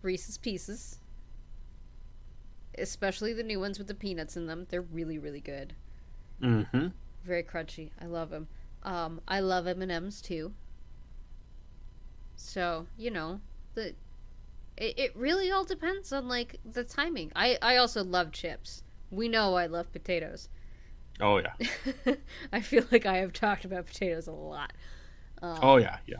Reese's Pieces, especially the new ones with the peanuts in them. They're really, really good. Mm-hmm. Very crunchy. I love them. Um, I love M and M's too. So you know the. It, it really all depends on like the timing. I I also love chips. We know I love potatoes. Oh yeah. (laughs) I feel like I have talked about potatoes a lot. Um, Oh yeah. Yeah.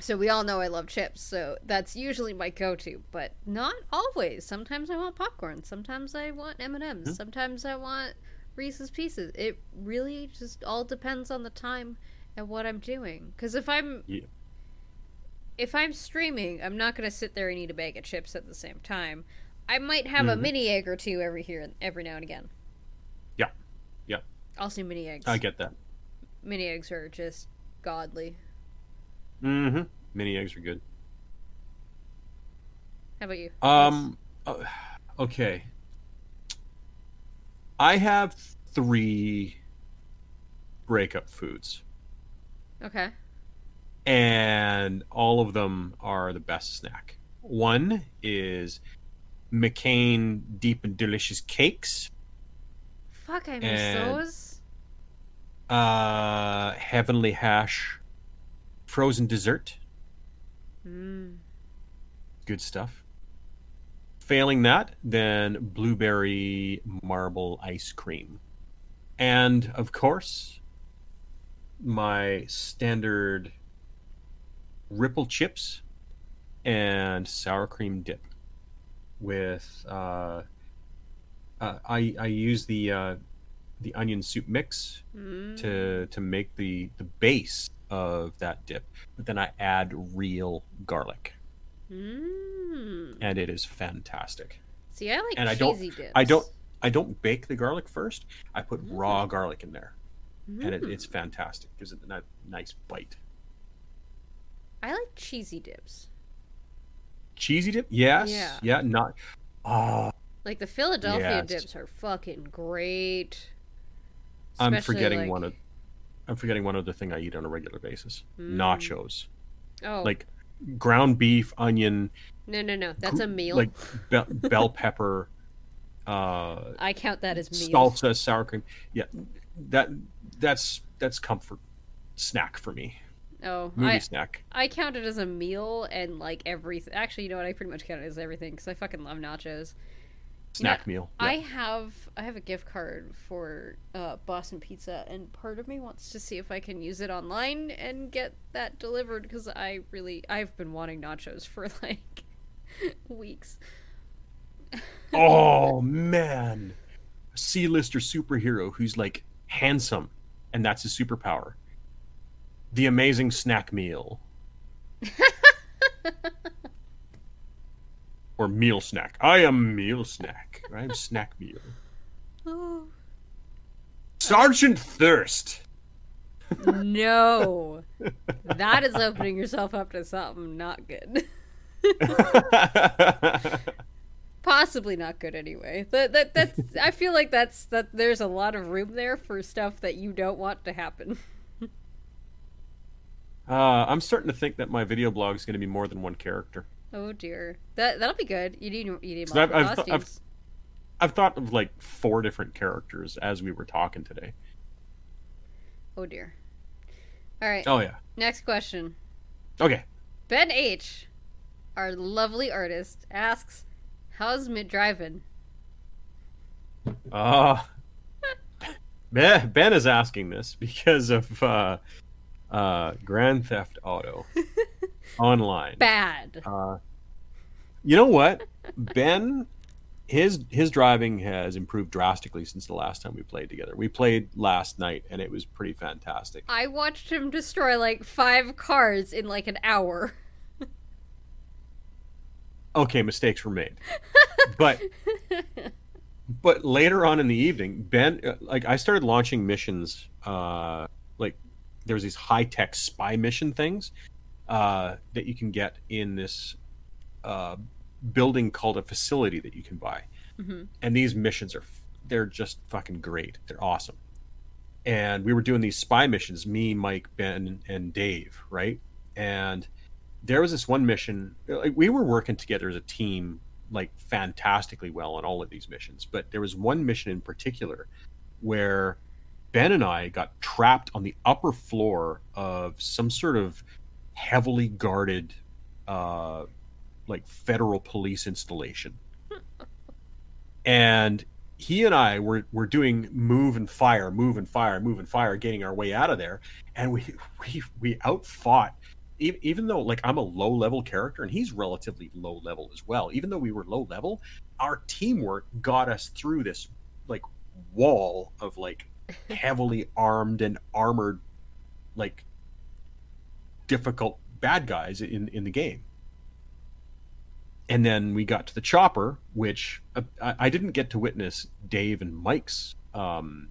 So we all know I love chips, so that's usually my go-to, but not always. Sometimes I want popcorn. Sometimes I want M and M's. Sometimes I want Reese's Pieces. It really just all depends on the time and what I'm doing. Because if I'm Yeah. If I'm streaming, I'm not gonna sit there and eat a bag of chips at the same time. I might have a Mhm. mini egg or two every here every now and again. Yeah. Yeah. Also mini eggs. I get that. mini eggs are just godly. Mm-hmm. Mini eggs are good. How about you? Um. uh, okay. I have three breakup foods, Okay. And all of them are the best snack. One is McCain Deep and Delicious Cakes. Fuck, I miss those. Uh, Heavenly Hash frozen dessert. Mm. Good stuff. Failing that, then blueberry marble ice cream. And of course, my standard ripple chips and sour cream dip with uh, uh, I I use the uh, the onion soup mix Mm. to to make the the base of that dip, but then I add real garlic, Mm. and it is fantastic. See, I like And I don't- dips. I don't I don't bake the garlic first. I put raw Mm. garlic in there, and it, Mm. it's fantastic. Gives it a nice bite. I like cheesy dips. Cheesy dip, yes, Yeah. yeah, not. Ah, Like the Philadelphia Yes. dips are fucking great. I'm forgetting like- one of. I'm forgetting one other thing I eat on a regular basis: Mm. nachos, Oh, like ground beef, onion, no, no, no. That's a meal. like be- (laughs) bell pepper, uh, I count that as meal. salsa, sour cream. Yeah, that that's that's comfort snack for me. Oh, Movie I snack. I count it as a meal and like everything. Actually, you know what? I pretty much count it as everything because I fucking love nachos. Snack meal. Yeah. I have I have a gift card for uh, Boston Pizza, and part of me wants to see if I can use it online and get that delivered because I really I've been wanting nachos for (laughs) like weeks. (laughs) oh man, a C-lister superhero who's like handsome, and that's his superpower. The amazing snack meal. (laughs) or meal snack. I am meal snack. I am snack meal. Oh Sergeant Thirst. (laughs) no, that is opening (laughs) yourself up to something not good. Possibly not good anyway. That that that's I feel like that's that there's a lot of room there for stuff that you don't want to happen. Uh, I'm starting to think that my video blog is going to be more than one character. Oh dear. That that'll be good. You need you need 'Cause I've- I've th- I've- I've thought of like four different characters as we were talking today. Oh dear. All right. Oh yeah. Next question. Okay. Ben H, our lovely artist, asks, "How's mid driving?" Uh (laughs) Ben, ben is asking this because of uh, uh, Grand Theft Auto (laughs) online. Bad. Uh, you know what, Ben? His his driving has improved drastically since the last time we played together. We played last night, and it was pretty fantastic. I watched him destroy like five cars in like an hour. (laughs) Okay, mistakes were made, but (laughs) but later on in the evening, Ben, uh, like I started launching missions. Uh, there's these high tech spy mission things uh, that you can get in this uh, building called a facility that you can buy, hmm and these missions are they're just fucking great. They're awesome. And we were doing these spy missions, me, Mike, Ben, and Dave, right? And there was this one mission. Like we were working together as a team, like fantastically well on all of these missions. But there was one mission in particular where Ben and I got trapped on the upper floor of some sort of heavily guarded, uh, like federal police installation (laughs) and he and I were were doing move and fire, move and fire, move and fire, getting our way out of there, and we (laughs) we we outfought. Even though, like, I'm a low level character and he's relatively low level as well. Even though we were low level, our teamwork got us through this like wall of like heavily armed and armored, like difficult bad guys in in the game and then we got to the chopper, which uh, I, I didn't get to witness Dave and Mike's um,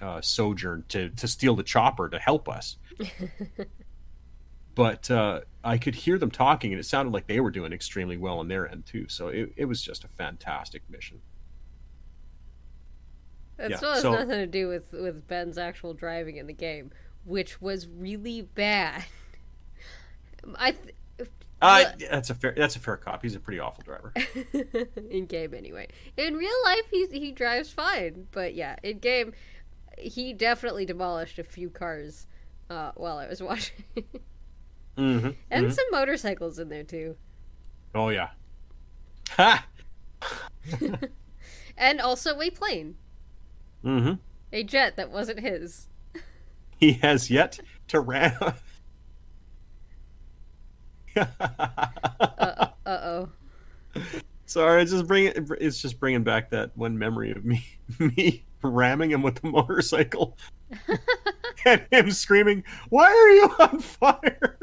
uh, sojourn to to steal the chopper to help us. (laughs) but uh, I could hear them talking, and it sounded like they were doing extremely well on their end too. So it, it was just a fantastic mission. That Yeah, still has so- nothing to do with with Ben's actual driving in the game, which was really bad. (laughs) I th- Uh, that's a fair that's a fair cop. He's a pretty awful driver. (laughs) in game anyway. In real life, he he drives fine, but yeah, in game, he definitely demolished a few cars uh, while I was (laughs) watching, hmm and some motorcycles in there too, Oh yeah. Ha. and also a plane, hmm a jet that wasn't his. He has yet to ram. (laughs) Uh oh. Sorry, it's just bring it's just bringing back that one memory of me (laughs) me ramming him with the motorcycle (laughs) and him screaming, "Why are you on fire?"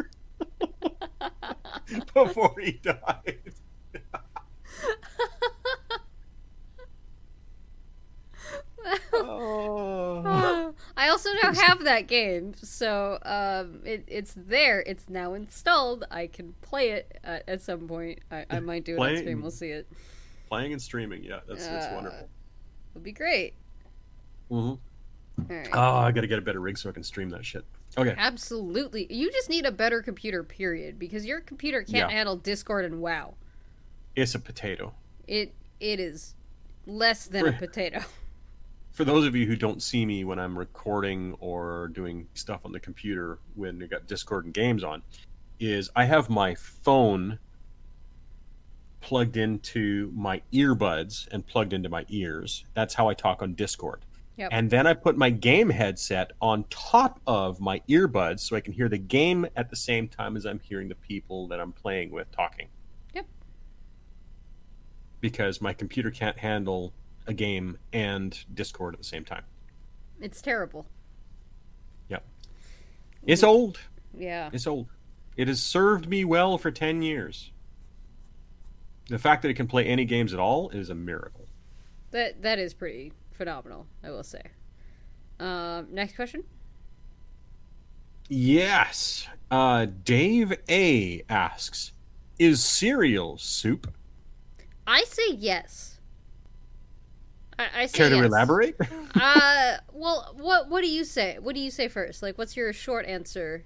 before he died. I also have that game, so um, it, it's there. It's now installed. I can play it uh, at some point. I, I (laughs) might do it on stream. We'll see it. Playing and streaming, yeah, that's that's Uh, wonderful. It'll be great. Mm-hmm. All right. Oh, I gotta get a better rig so I can stream that shit. Okay. Absolutely. You just need a better computer, period, because your computer can't Yeah. handle Discord and WoW. It's a potato. It it is less than a (laughs) potato. For those of you who don't see me when I'm recording or doing stuff on the computer when I got Discord and games on, is I have my phone plugged into my earbuds and plugged into my ears. That's how I talk on Discord. Yep. And then I put my game headset on top of my earbuds so I can hear the game at the same time as I'm hearing the people that I'm playing with talking. Yep. Because my computer can't handle a game and Discord at the same time. It's terrible. Yeah. It's old. Yeah. It's old. It has served me well for 10 years. The fact that it can play any games at all is a miracle. That that is pretty phenomenal, I will say. Um, next question. Yes. Uh, Dave A asks Is cereal soup? I say yes. I, I Care to yes. elaborate? uh, (laughs) well, what what do you say? What do you say first? Like, what's your short answer?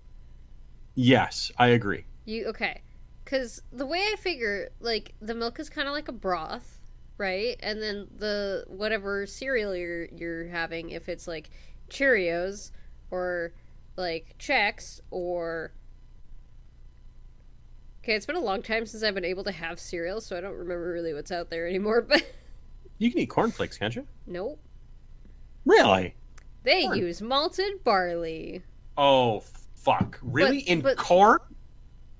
yes, I agree. You okay? Because the way I figure, like, the milk is kind of like a broth, right? And then the whatever cereal you're you're having, if it's like Cheerios or like Chex or okay, it's been a long time since I've been able to have cereal, so I don't remember really what's out there anymore. (laughs) But You can eat cornflakes, can't you? nope. Really? They Corn. use malted barley. Oh fuck! Really in but- corn?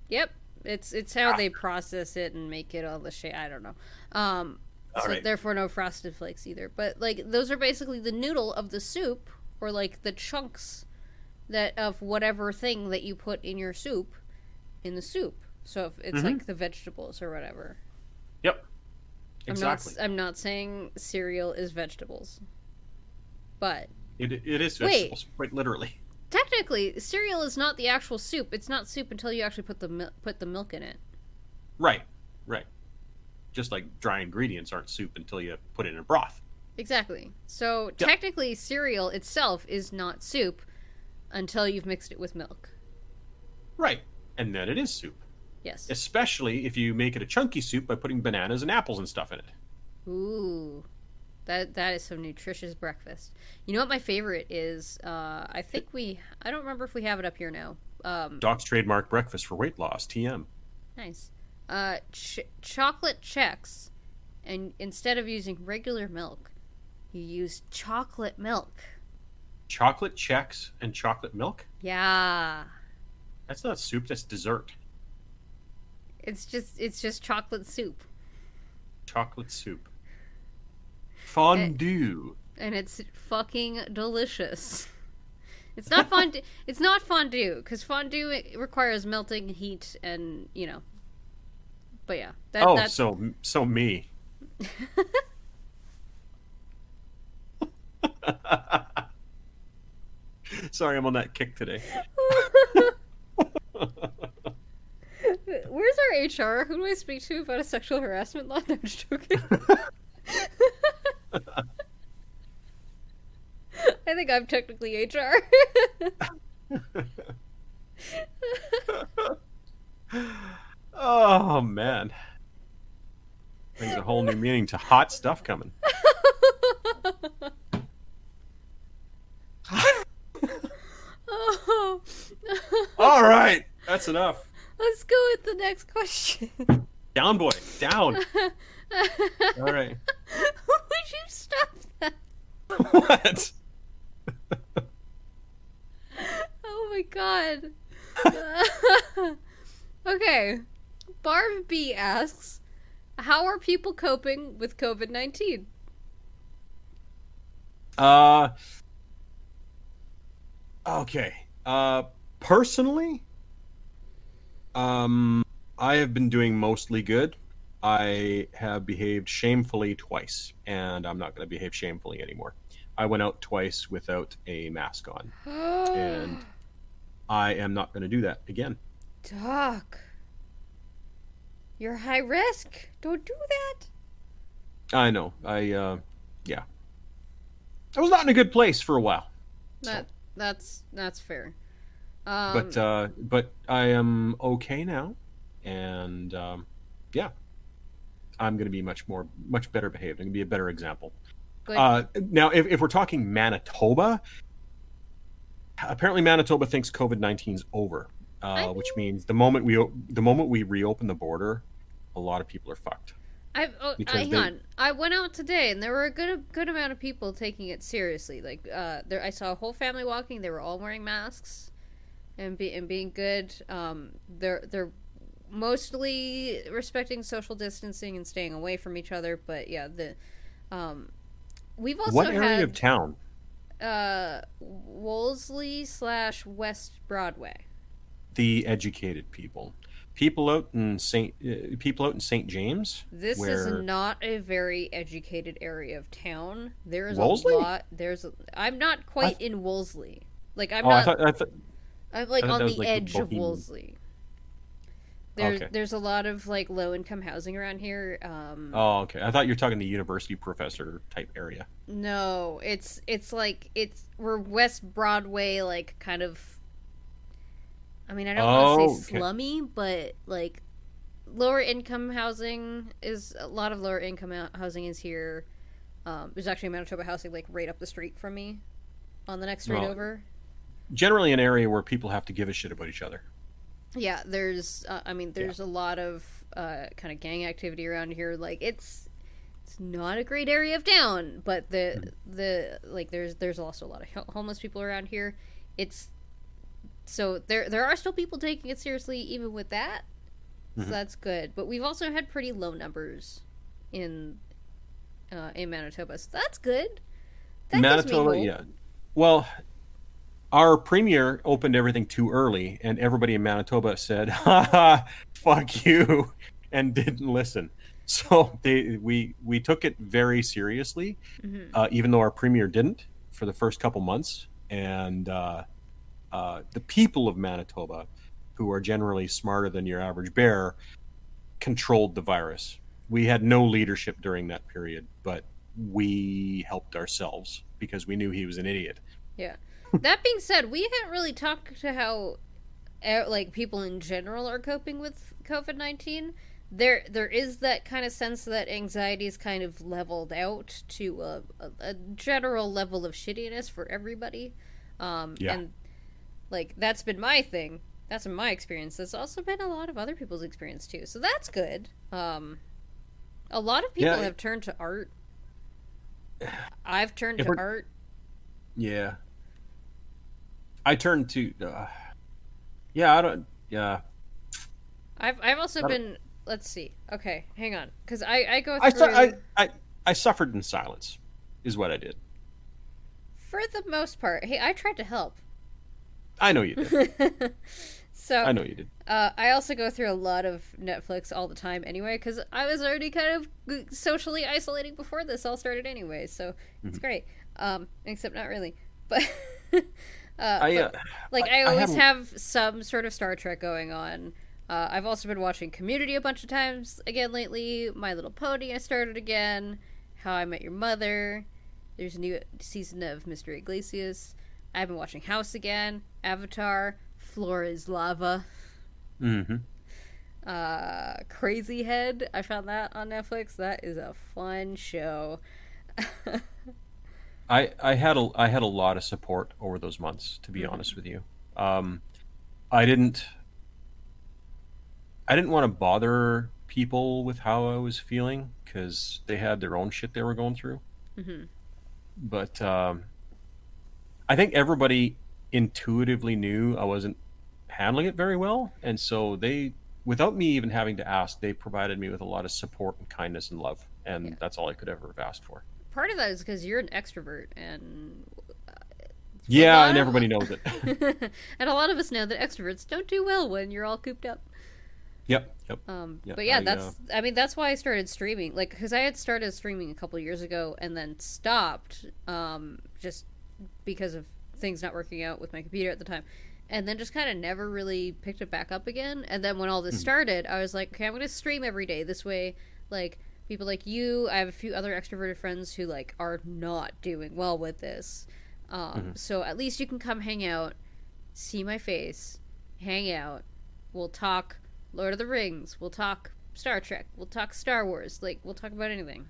Yep, it's it's how they process it and make it all the shit. I don't know. Um, All so right. therefore no frosted flakes either. But like those are basically the noodle of the soup, or like the chunks that of whatever thing that you put in your soup, in the soup. So if it's Mhm. like the vegetables or whatever. Yep. Exactly. I'm not. I'm not saying cereal is vegetables, but It, it is Wait. vegetables, quite literally. technically, cereal is not the actual soup. It's not soup until you actually put the mil- put the milk in it. Right, right. Just like dry ingredients aren't soup until you put it in a broth. Exactly. So Yep. technically, cereal itself is not soup until you've mixed it with milk. Right, and then it is soup. Yes. Especially if you make it a chunky soup by putting bananas and apples and stuff in it. Ooh, that that is some nutritious breakfast. You know what my favorite is? Uh, I think we. I don't remember if we have it up here now. Um, Doc's trademark breakfast for weight loss, TM. nice. Uh, ch- chocolate Chex, and instead of using regular milk, you use chocolate milk. Chocolate Chex and chocolate milk? Yeah. That's not soup, that's dessert. It's just it's just chocolate soup. Chocolate soup. Fondue. and it's fucking delicious. It's not fondue. (laughs) it's not fondue because fondue requires melting heat and you know. But yeah, that, oh, that's so so me. (laughs) (laughs) Sorry, I'm on that kick today. Where's our HR? Who do I speak to about a sexual harassment law? (laughs) No, I'm just joking. I think I'm technically HR. (laughs) oh man, brings a whole new meaning to hot stuff coming. oh. (laughs) All right, that's enough. Let's go with the next question. (laughs) Down, boy, down. (laughs) All right. Would you stop that? what? (laughs) Oh my god. okay. Barb B asks, "How are people coping with COVID nineteen?" Uh. Okay. Uh, personally, um, I have been doing mostly good. I have behaved shamefully twice, and I'm not going to behave shamefully anymore. I went out twice without a mask on. And- (gasps) I am not going to do that again. Doc, you're high risk. Don't do that. I know. I, uh, yeah. I was not in a good place for a while. That that's that's fair. Um, but uh, but I am okay now, and um, yeah, I'm going to be much more much better behaved. I'm going to be a better example. Uh, now, if, if we're talking Manitoba, apparently Manitoba thinks COVID 19 is over, uh, I which means the moment we the moment we reopen the border, a lot of people are fucked. I oh, hang they- on. I went out today, and there were a good good amount of people taking it seriously. Like, uh, there I saw a whole family walking. They were all wearing masks, and be and being good. Um, they're they're mostly respecting social distancing and staying away from each other. But yeah, the um, we've also what area had of town? uh Wolseley slash West Broadway. The educated people, people out in Saint uh, people out in Saint James. This where is not a very educated area of town. There's Wolseley? a lot. There's. A, I'm not quite in Wolseley. Like I'm oh, I not. thought, I thought I'm like on the was, like, the edge of Wolseley. There's Okay. there's a lot of like low income housing around here. Um, Oh, okay. I thought you were talking the university professor type area. No, it's it's like it's we're West Broadway, like kind of. I mean, I don't want to Oh, say okay. slummy, but like lower income housing is a lot of lower income housing is here. Um, there's actually a Manitoba housing like right up the street from me, on the next street Well- over. Generally, an area where people have to give a shit about each other. Yeah, there's. Uh, I mean, there's a lot of uh, kind of gang activity around here. Like it's, it's not a great area of town, but the the like there's there's also a lot of homeless people around here. It's so there there are still people taking it seriously even with that. So Mhm. that's good. But we've also had pretty low numbers in uh, in Manitoba. So that's good. That Manitoba, yeah. Well, our premier opened everything too early, and everybody in Manitoba said, "Ha (laughs) ha, fuck you," and didn't listen. So they we we took it very seriously, Mhm. uh, even though our premier didn't for the first couple months, and uh, uh, the people of Manitoba, who are generally smarter than your average bear, controlled the virus. We had no leadership during that period, but we helped ourselves because we knew he was an idiot. That being said, we haven't really talked to how like people in general are coping with COVID nineteen. There, there is that kind of sense that anxiety is kind of leveled out to a, a, a general level of shittiness for everybody. Um, Yeah. And like that's been my thing. That's been my experience. That's also been a lot of other people's experience too. So that's good. Um, a lot of people Yeah. have turned to art. I've turned to art. Yeah. I turned to, uh, yeah, I don't, yeah. I've I've also I been. Let's see. Okay, hang on, because I I go I, through su- I, I, I suffered in silence, is what I did. for the most part. Hey, I tried to help. I know you did. (laughs) so I know you did. Uh, I also go through a lot of Netflix all the time anyway, because I was already kind of socially isolating before this all started anyway, so Mm-hmm. it's great. Um, except not really, but (laughs) uh, I, but, uh, like I- I, I always haven't- have some sort of Star Trek going on. Uh, I've also been watching Community a bunch of times again lately. My Little Pony I started again. How I Met Your Mother. There's a new season of Mr. Iglesias. I've been watching House again. Avatar. Floor is Lava. hmm Uh, Crazy Head. I found that on Netflix. That is a fun show. (laughs) I, I had a, I had a lot of support over those months, to be Mhm. honest with you. Um, I didn't, I didn't want to bother people with how I was feeling because they had their own shit they were going through. hmm but um, I think everybody intuitively knew I wasn't handling it very well, and so they, without me even having to ask, they provided me with a lot of support and kindness and love, and Yeah. that's all I could ever have asked for. Part of that is because you're an extrovert, and Yeah, lot and everybody knows it. (laughs) and a lot of us know that extroverts don't do well when you're all cooped up. yep, yep. Um, Yeah, but yeah, I, uh, that's. I mean, that's why I started streaming. Like, because I had started streaming a couple years ago and then stopped, um, just because of things not working out with my computer at the time, and then just kind of never really picked it back up again. And then when all this Mhm. started, I was like, okay, I'm gonna stream every day. This way, like people like you, I have a few other extroverted friends who like are not doing well with this. Um, Mhm. So at least you can come hang out, see my face, hang out. We'll talk Lord of the Rings. We'll talk Star Trek. We'll talk Star Wars. Like we'll talk about anything.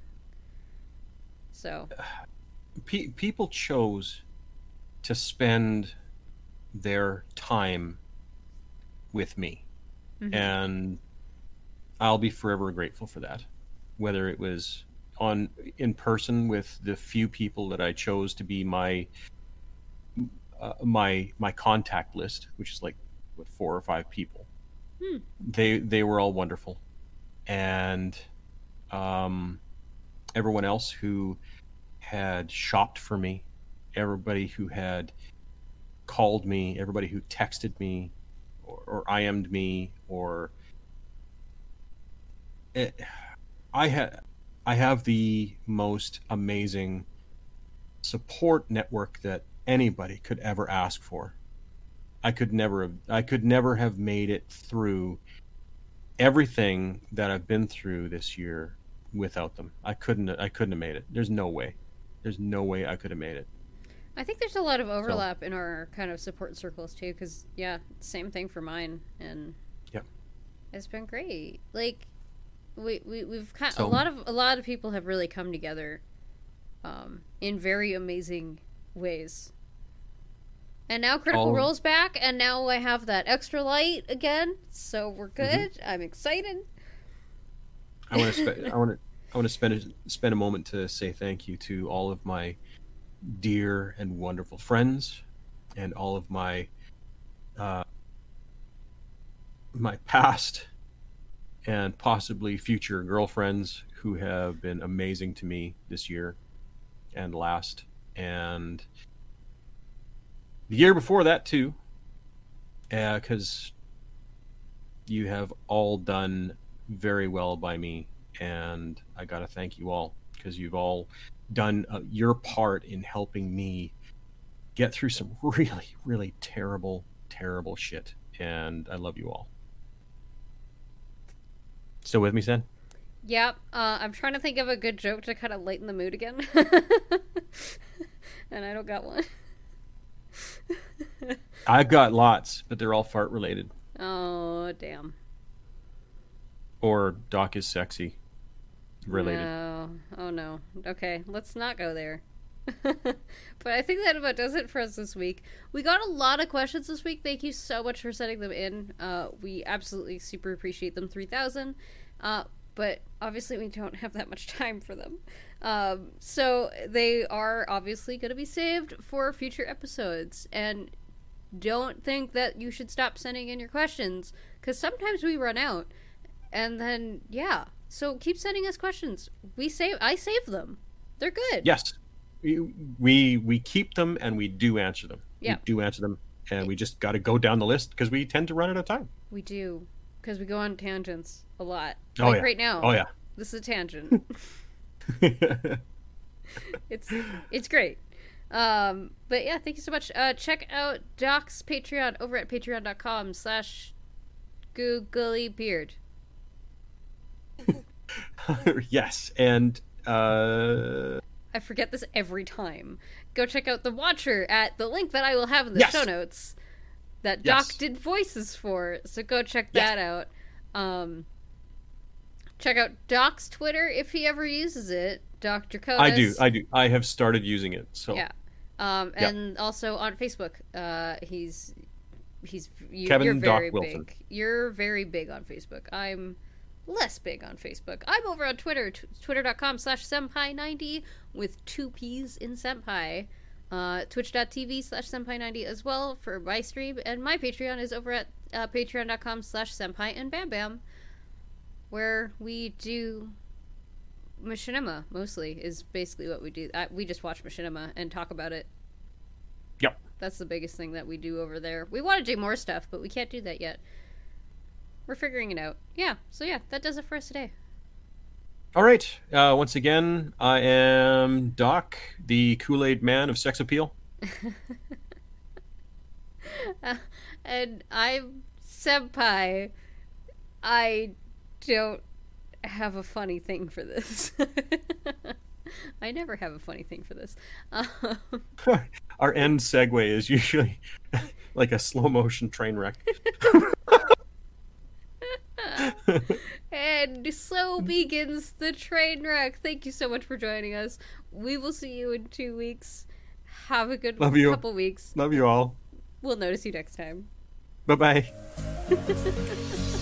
So Pe- people chose to spend their time with me. mhm. and I'll be forever grateful for that. Whether it was on in person with the few people that I chose to be my uh, my my contact list, which is like what four or five people. Hmm. They they were all wonderful, and um, everyone else who had shopped for me, everybody who had called me, everybody who texted me, or, or IM'd me, or it, I had I have the most amazing support network that anybody could ever ask for. I could never have I could never have made it through everything that I've been through this year without them. I couldn't I couldn't have made it. There's no way. There's no way I could have made it. I think there's a lot of overlap in our kind of support circles too. Because yeah, same thing for mine, and Yep. it's been great. Like we we we've kind a lot of a lot of people have really come together, um, in very amazing ways. And now Critical All- Role's back, and now I have that extra light again, so we're Mm-hmm. good. I'm excited. I want to spe- (laughs) I want to I want to spend a, spend a moment to say thank you to all of my dear and wonderful friends, and all of my uh, my past and possibly future girlfriends who have been amazing to me this year and last, and the year before that too, because you have all done very well by me, and I got to thank you all because you've all done uh, your part in helping me get through some (laughs) really, really terrible, terrible shit. And I love you all. Still with me, Sen? Yep. Uh, I'm trying to think of a good joke to kind of lighten the mood again. (laughs) and I don't got one. (laughs) I've got lots, but they're all fart related. Oh, damn. Or Doc is sexy related. No. Oh, no. Okay, let's not go there. (laughs) but I think that about does it for us this week. We got a lot of questions this week. Thank you so much for sending them in. Uh, we absolutely super appreciate them. 3,000. Uh, but obviously, we don't have that much (laughs) time for them. Um, so they are obviously going to be saved for future episodes. And don't think that you should stop sending in your questions because sometimes we run out. And then, yeah. So keep sending us questions. We save. I save them. They're good. Yes, we we, keep them and we do answer them. Yeah. we do answer them, and we just got to go down the list because we tend to run out of time. We do because we go on tangents a lot. Oh, like yeah. right now. Oh yeah. This is a tangent. (laughs) it's it's great. Um, but yeah, thank you so much. Uh, check out Doc's Patreon over at patreon.com slash googly beard. (laughs) yes, and uh, I forget this every time. Go check out The Watcher at the link that I will have in the Yes. show notes that Doc Yes. did voices for. So go check Yes. that out. Um, check out Doc's Twitter if he ever uses it. Doc Draconis. I do, I do, I have started using it. So Yeah. Um, Yeah. and also on Facebook, uh, he's he's you, Kevin you're Doc very Wilson. big. You're very big on Facebook. I'm less big on Facebook. I'm over on Twitter, t- twitter.com slash senpai90 with two P's in senpai. Uh, twitch.tv slash senpai90 as well for my stream. And my Patreon is over at uh, patreon.com slash senpai and bam bam, where we do machinima mostly is basically what we do. I, we just watch machinima and talk about it. Yep. That's the biggest thing that we do over there. We want to do more stuff, but we can't do that yet. We're figuring it out. Yeah. So yeah, that does it for us today. All right. Uh, once again, I am Doc, the Kool Aid Man of sex appeal. (laughs) and I'm senpai. I don't have a funny thing for this. (laughs) I never have a funny thing for this. Um, (laughs) Our end segue is usually like a slow motion train wreck. (laughs) and so begins the train wreck. Thank you so much for joining us. We will see you in two weeks. Have a good Love you. couple weeks. Love you all. We'll notice you next time. Bye bye. (laughs)